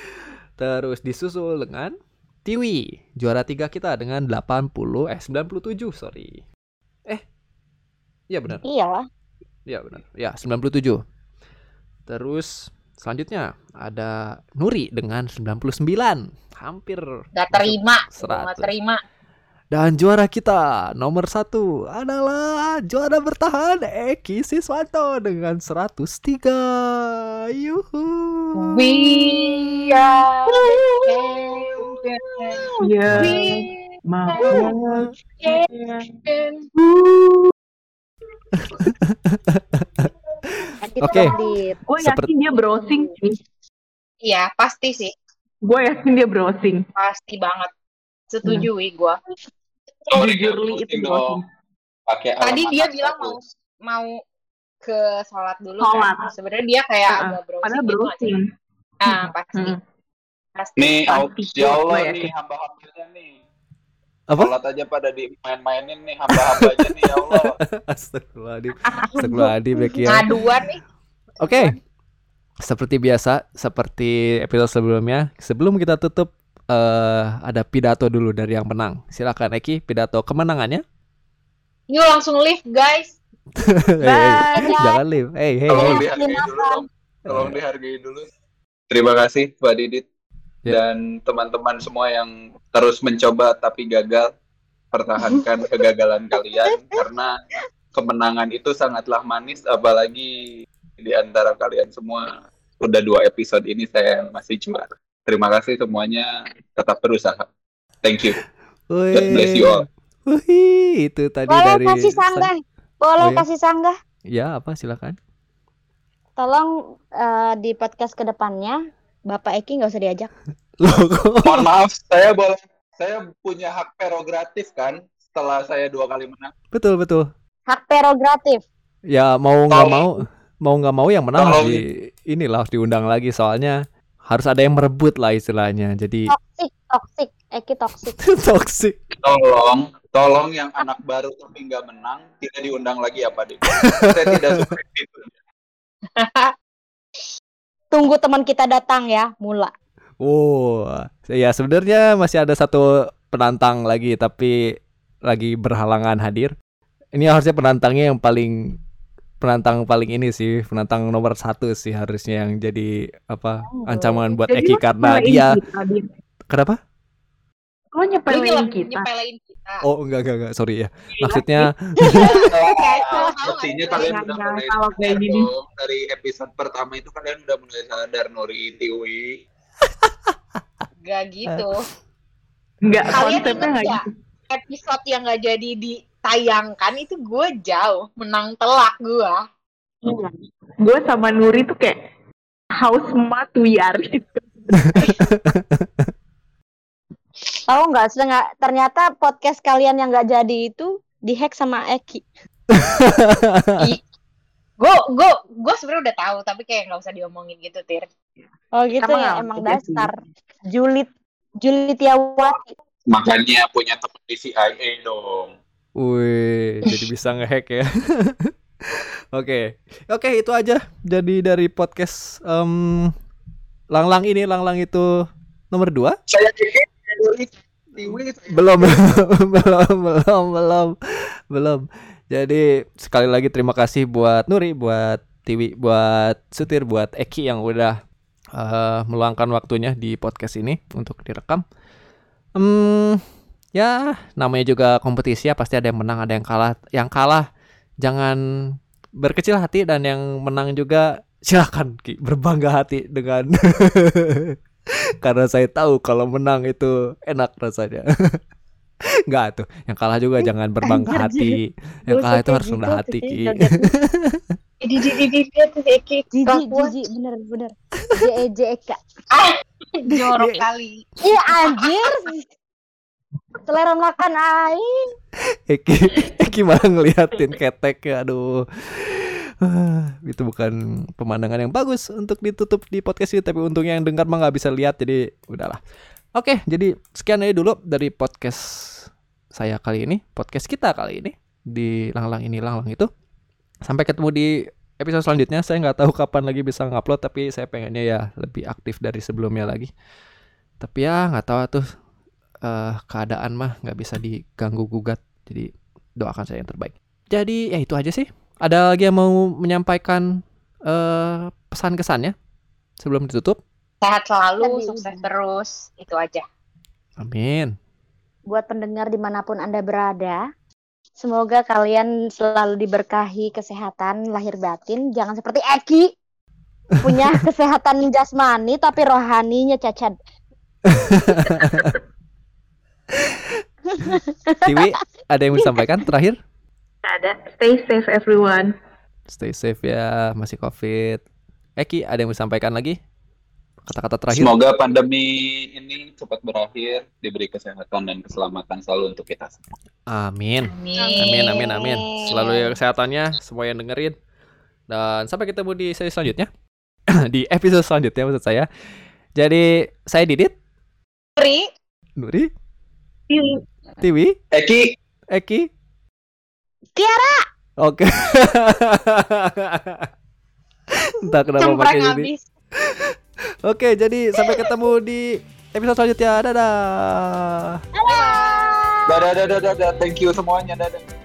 Terus disusul dengan Tiwi, juara tiga kita dengan 80 eh 97, sorry. Eh. Iya benar. Iyalah. Iya benar. Ya, 97. Terus selanjutnya ada Nuri dengan 99. Hampir Gak terima. masuk Gak 100. terima. Dan juara kita nomor satu adalah juara bertahan Eki Siswanto dengan 103. Yuhu. We are. Ya, We Oke. Dit. Gue Seperti- yakin dia browsing sih. Iya, pasti sih. Gue yakin dia browsing. Pasti banget. Setuju, Wi, gua. Jujur li itu browsing. Pakai Tadi dia bilang mau mau ke sholat dulu Sholat. kan. Sebenarnya dia kayak agak browsing Padahal gitu aja. browsing. Ah, pasti. Hmm. Pasti. Nih, Pasti. ya Allah Gue nih hamba-hambanya nih. Apa? Sholat aja pada dimain-mainin nih hamba-hambanya nih ya Allah. Astagfirullahaladzim. Astagfirullahaladzim ya. Ngaduan nih. Oke. Seperti biasa, seperti episode sebelumnya, sebelum kita tutup eh ada pidato dulu dari yang menang. Silakan Eki, pidato kemenangannya. Yuk langsung live guys. Hey, hey, Jangan live. Hey, hey, Tolong hey. dihargai dulu. Tolong dihargai dulu. Terima kasih Mbak Didit Ya. dan teman-teman semua yang terus mencoba tapi gagal. Pertahankan kegagalan kalian karena kemenangan itu sangatlah manis apalagi di antara kalian semua udah dua episode ini saya masih juara. Terima kasih semuanya tetap berusaha. Thank you. God bless you all. Wih, itu tadi Boleh dari kasih sanggah. Boleh Oh, ya? kasih sanggah. Ya, apa silakan. Tolong eh, di podcast ke depannya Bapak Eki nggak usah diajak. Mohon maaf, saya boleh saya punya hak prerogatif kan setelah saya dua kali menang. betul betul. Hak prerogatif. Ya mau nggak mau, mau nggak mau yang menang harus di inilah harus diundang lagi soalnya harus ada yang merebut lah istilahnya. Jadi Toxic, toxic. Eki toxic. toxic. Tolong, tolong yang anak baru tapi nggak menang tidak diundang lagi apa deh. saya tidak suka itu. Tunggu teman kita datang ya, mula. Oh, ya sebenarnya masih ada satu penantang lagi tapi lagi berhalangan hadir. Ini harusnya penantangnya yang paling penantang paling ini sih, penantang nomor satu sih harusnya yang jadi apa ancaman buat Jadi Eki karena dia kita, kenapa? Lo lah kita. kita. Oh enggak enggak enggak sorry ya. Maksudnya Ah, Sepertinya kalian udah mulai kalau kayak sadar dong. dari episode pertama itu kalian udah mulai sadar Nori Tiwi. Gak gitu. Enggak, Kalian konsepnya enggak nggak? gitu. Episode yang gak jadi ditayangkan itu gue jauh menang telak gue. Gue sama Nuri tuh kayak house matuyar gitu. Tahu nggak? Setengah ternyata podcast kalian yang nggak jadi itu dihack sama Eki. Gue gue gue sebenarnya udah tahu tapi kayak nggak usah diomongin gitu tir. Oh gitu Sama ya, emang sih? dasar. Julit Julitiawati. Makanya punya teman di CIA dong. Wih, jadi bisa ngehack ya. Oke, oke itu aja. Jadi dari podcast em, Langlang ini, Langlang itu nomor dua. Saya Belum, belum, belum, belum, belum. Jadi sekali lagi terima kasih buat Nuri, buat Tiwi, buat Sutir, buat Eki yang udah eh, meluangkan waktunya di podcast ini untuk direkam. Hmm, ya namanya juga kompetisi ya pasti ada yang menang, ada yang kalah. Yang kalah jangan berkecil hati dan yang menang juga silakan Ki, berbangga hati dengan karena saya tahu kalau menang itu enak rasanya. Enggak tuh, yang kalah juga jangan berbangga anjir, hati. Yang kalah itu kayak harus rendah gitu, hati Ki. kaget. Di di di di dia tuh Eki Jijik, kelakuan. jijik, bener, bener. J E J E K. jorok kali. Iya anjir. Selera makan aing. Eki, Eki malah ngeliatin ketek ya, aduh. Ah, itu bukan pemandangan yang bagus untuk ditutup di podcast ini tapi untungnya yang dengar mah nggak bisa lihat jadi udahlah. Oke, jadi sekian aja dulu dari podcast saya kali ini, podcast kita kali ini di Langlang ini Langlang itu. Sampai ketemu di episode selanjutnya. Saya nggak tahu kapan lagi bisa ngupload tapi saya pengennya ya lebih aktif dari sebelumnya lagi. Tapi ya nggak tahu tuh eh, keadaan mah nggak bisa diganggu gugat. Jadi doakan saya yang terbaik. Jadi ya itu aja sih. Ada lagi yang mau menyampaikan eh, pesan kesannya sebelum ditutup? Sehat selalu, Tadi sukses terus. Itu aja. Amin. Buat pendengar di mana pun anda berada, semoga kalian selalu diberkahi kesehatan lahir batin. Jangan seperti Eki punya kesehatan jasmani tapi rohaninya cacat. Tiwi, ada yang mau disampaikan terakhir? Ada. Stay safe everyone. Stay safe ya, masih covid. Eki, ada yang mau disampaikan lagi? Kata-kata terakhir? Semoga pandemi ini cepat berakhir, diberi kesehatan dan keselamatan selalu untuk kita semua. Amin. Amin. Amin, amin, amin. Selalu ya kesehatannya, semua yang dengerin. Dan sampai ketemu di sesi selanjutnya. di episode selanjutnya maksud saya. Jadi, saya Didit, Pri, Nuri, Tiwi, Eki, Eki. Tiara. Oke. Entah kenapa Cempreng pakai ini. habis. Oke, jadi sampai ketemu di episode selanjutnya. Dadah. dadah, dadah, dadah, thank you semuanya, dadah.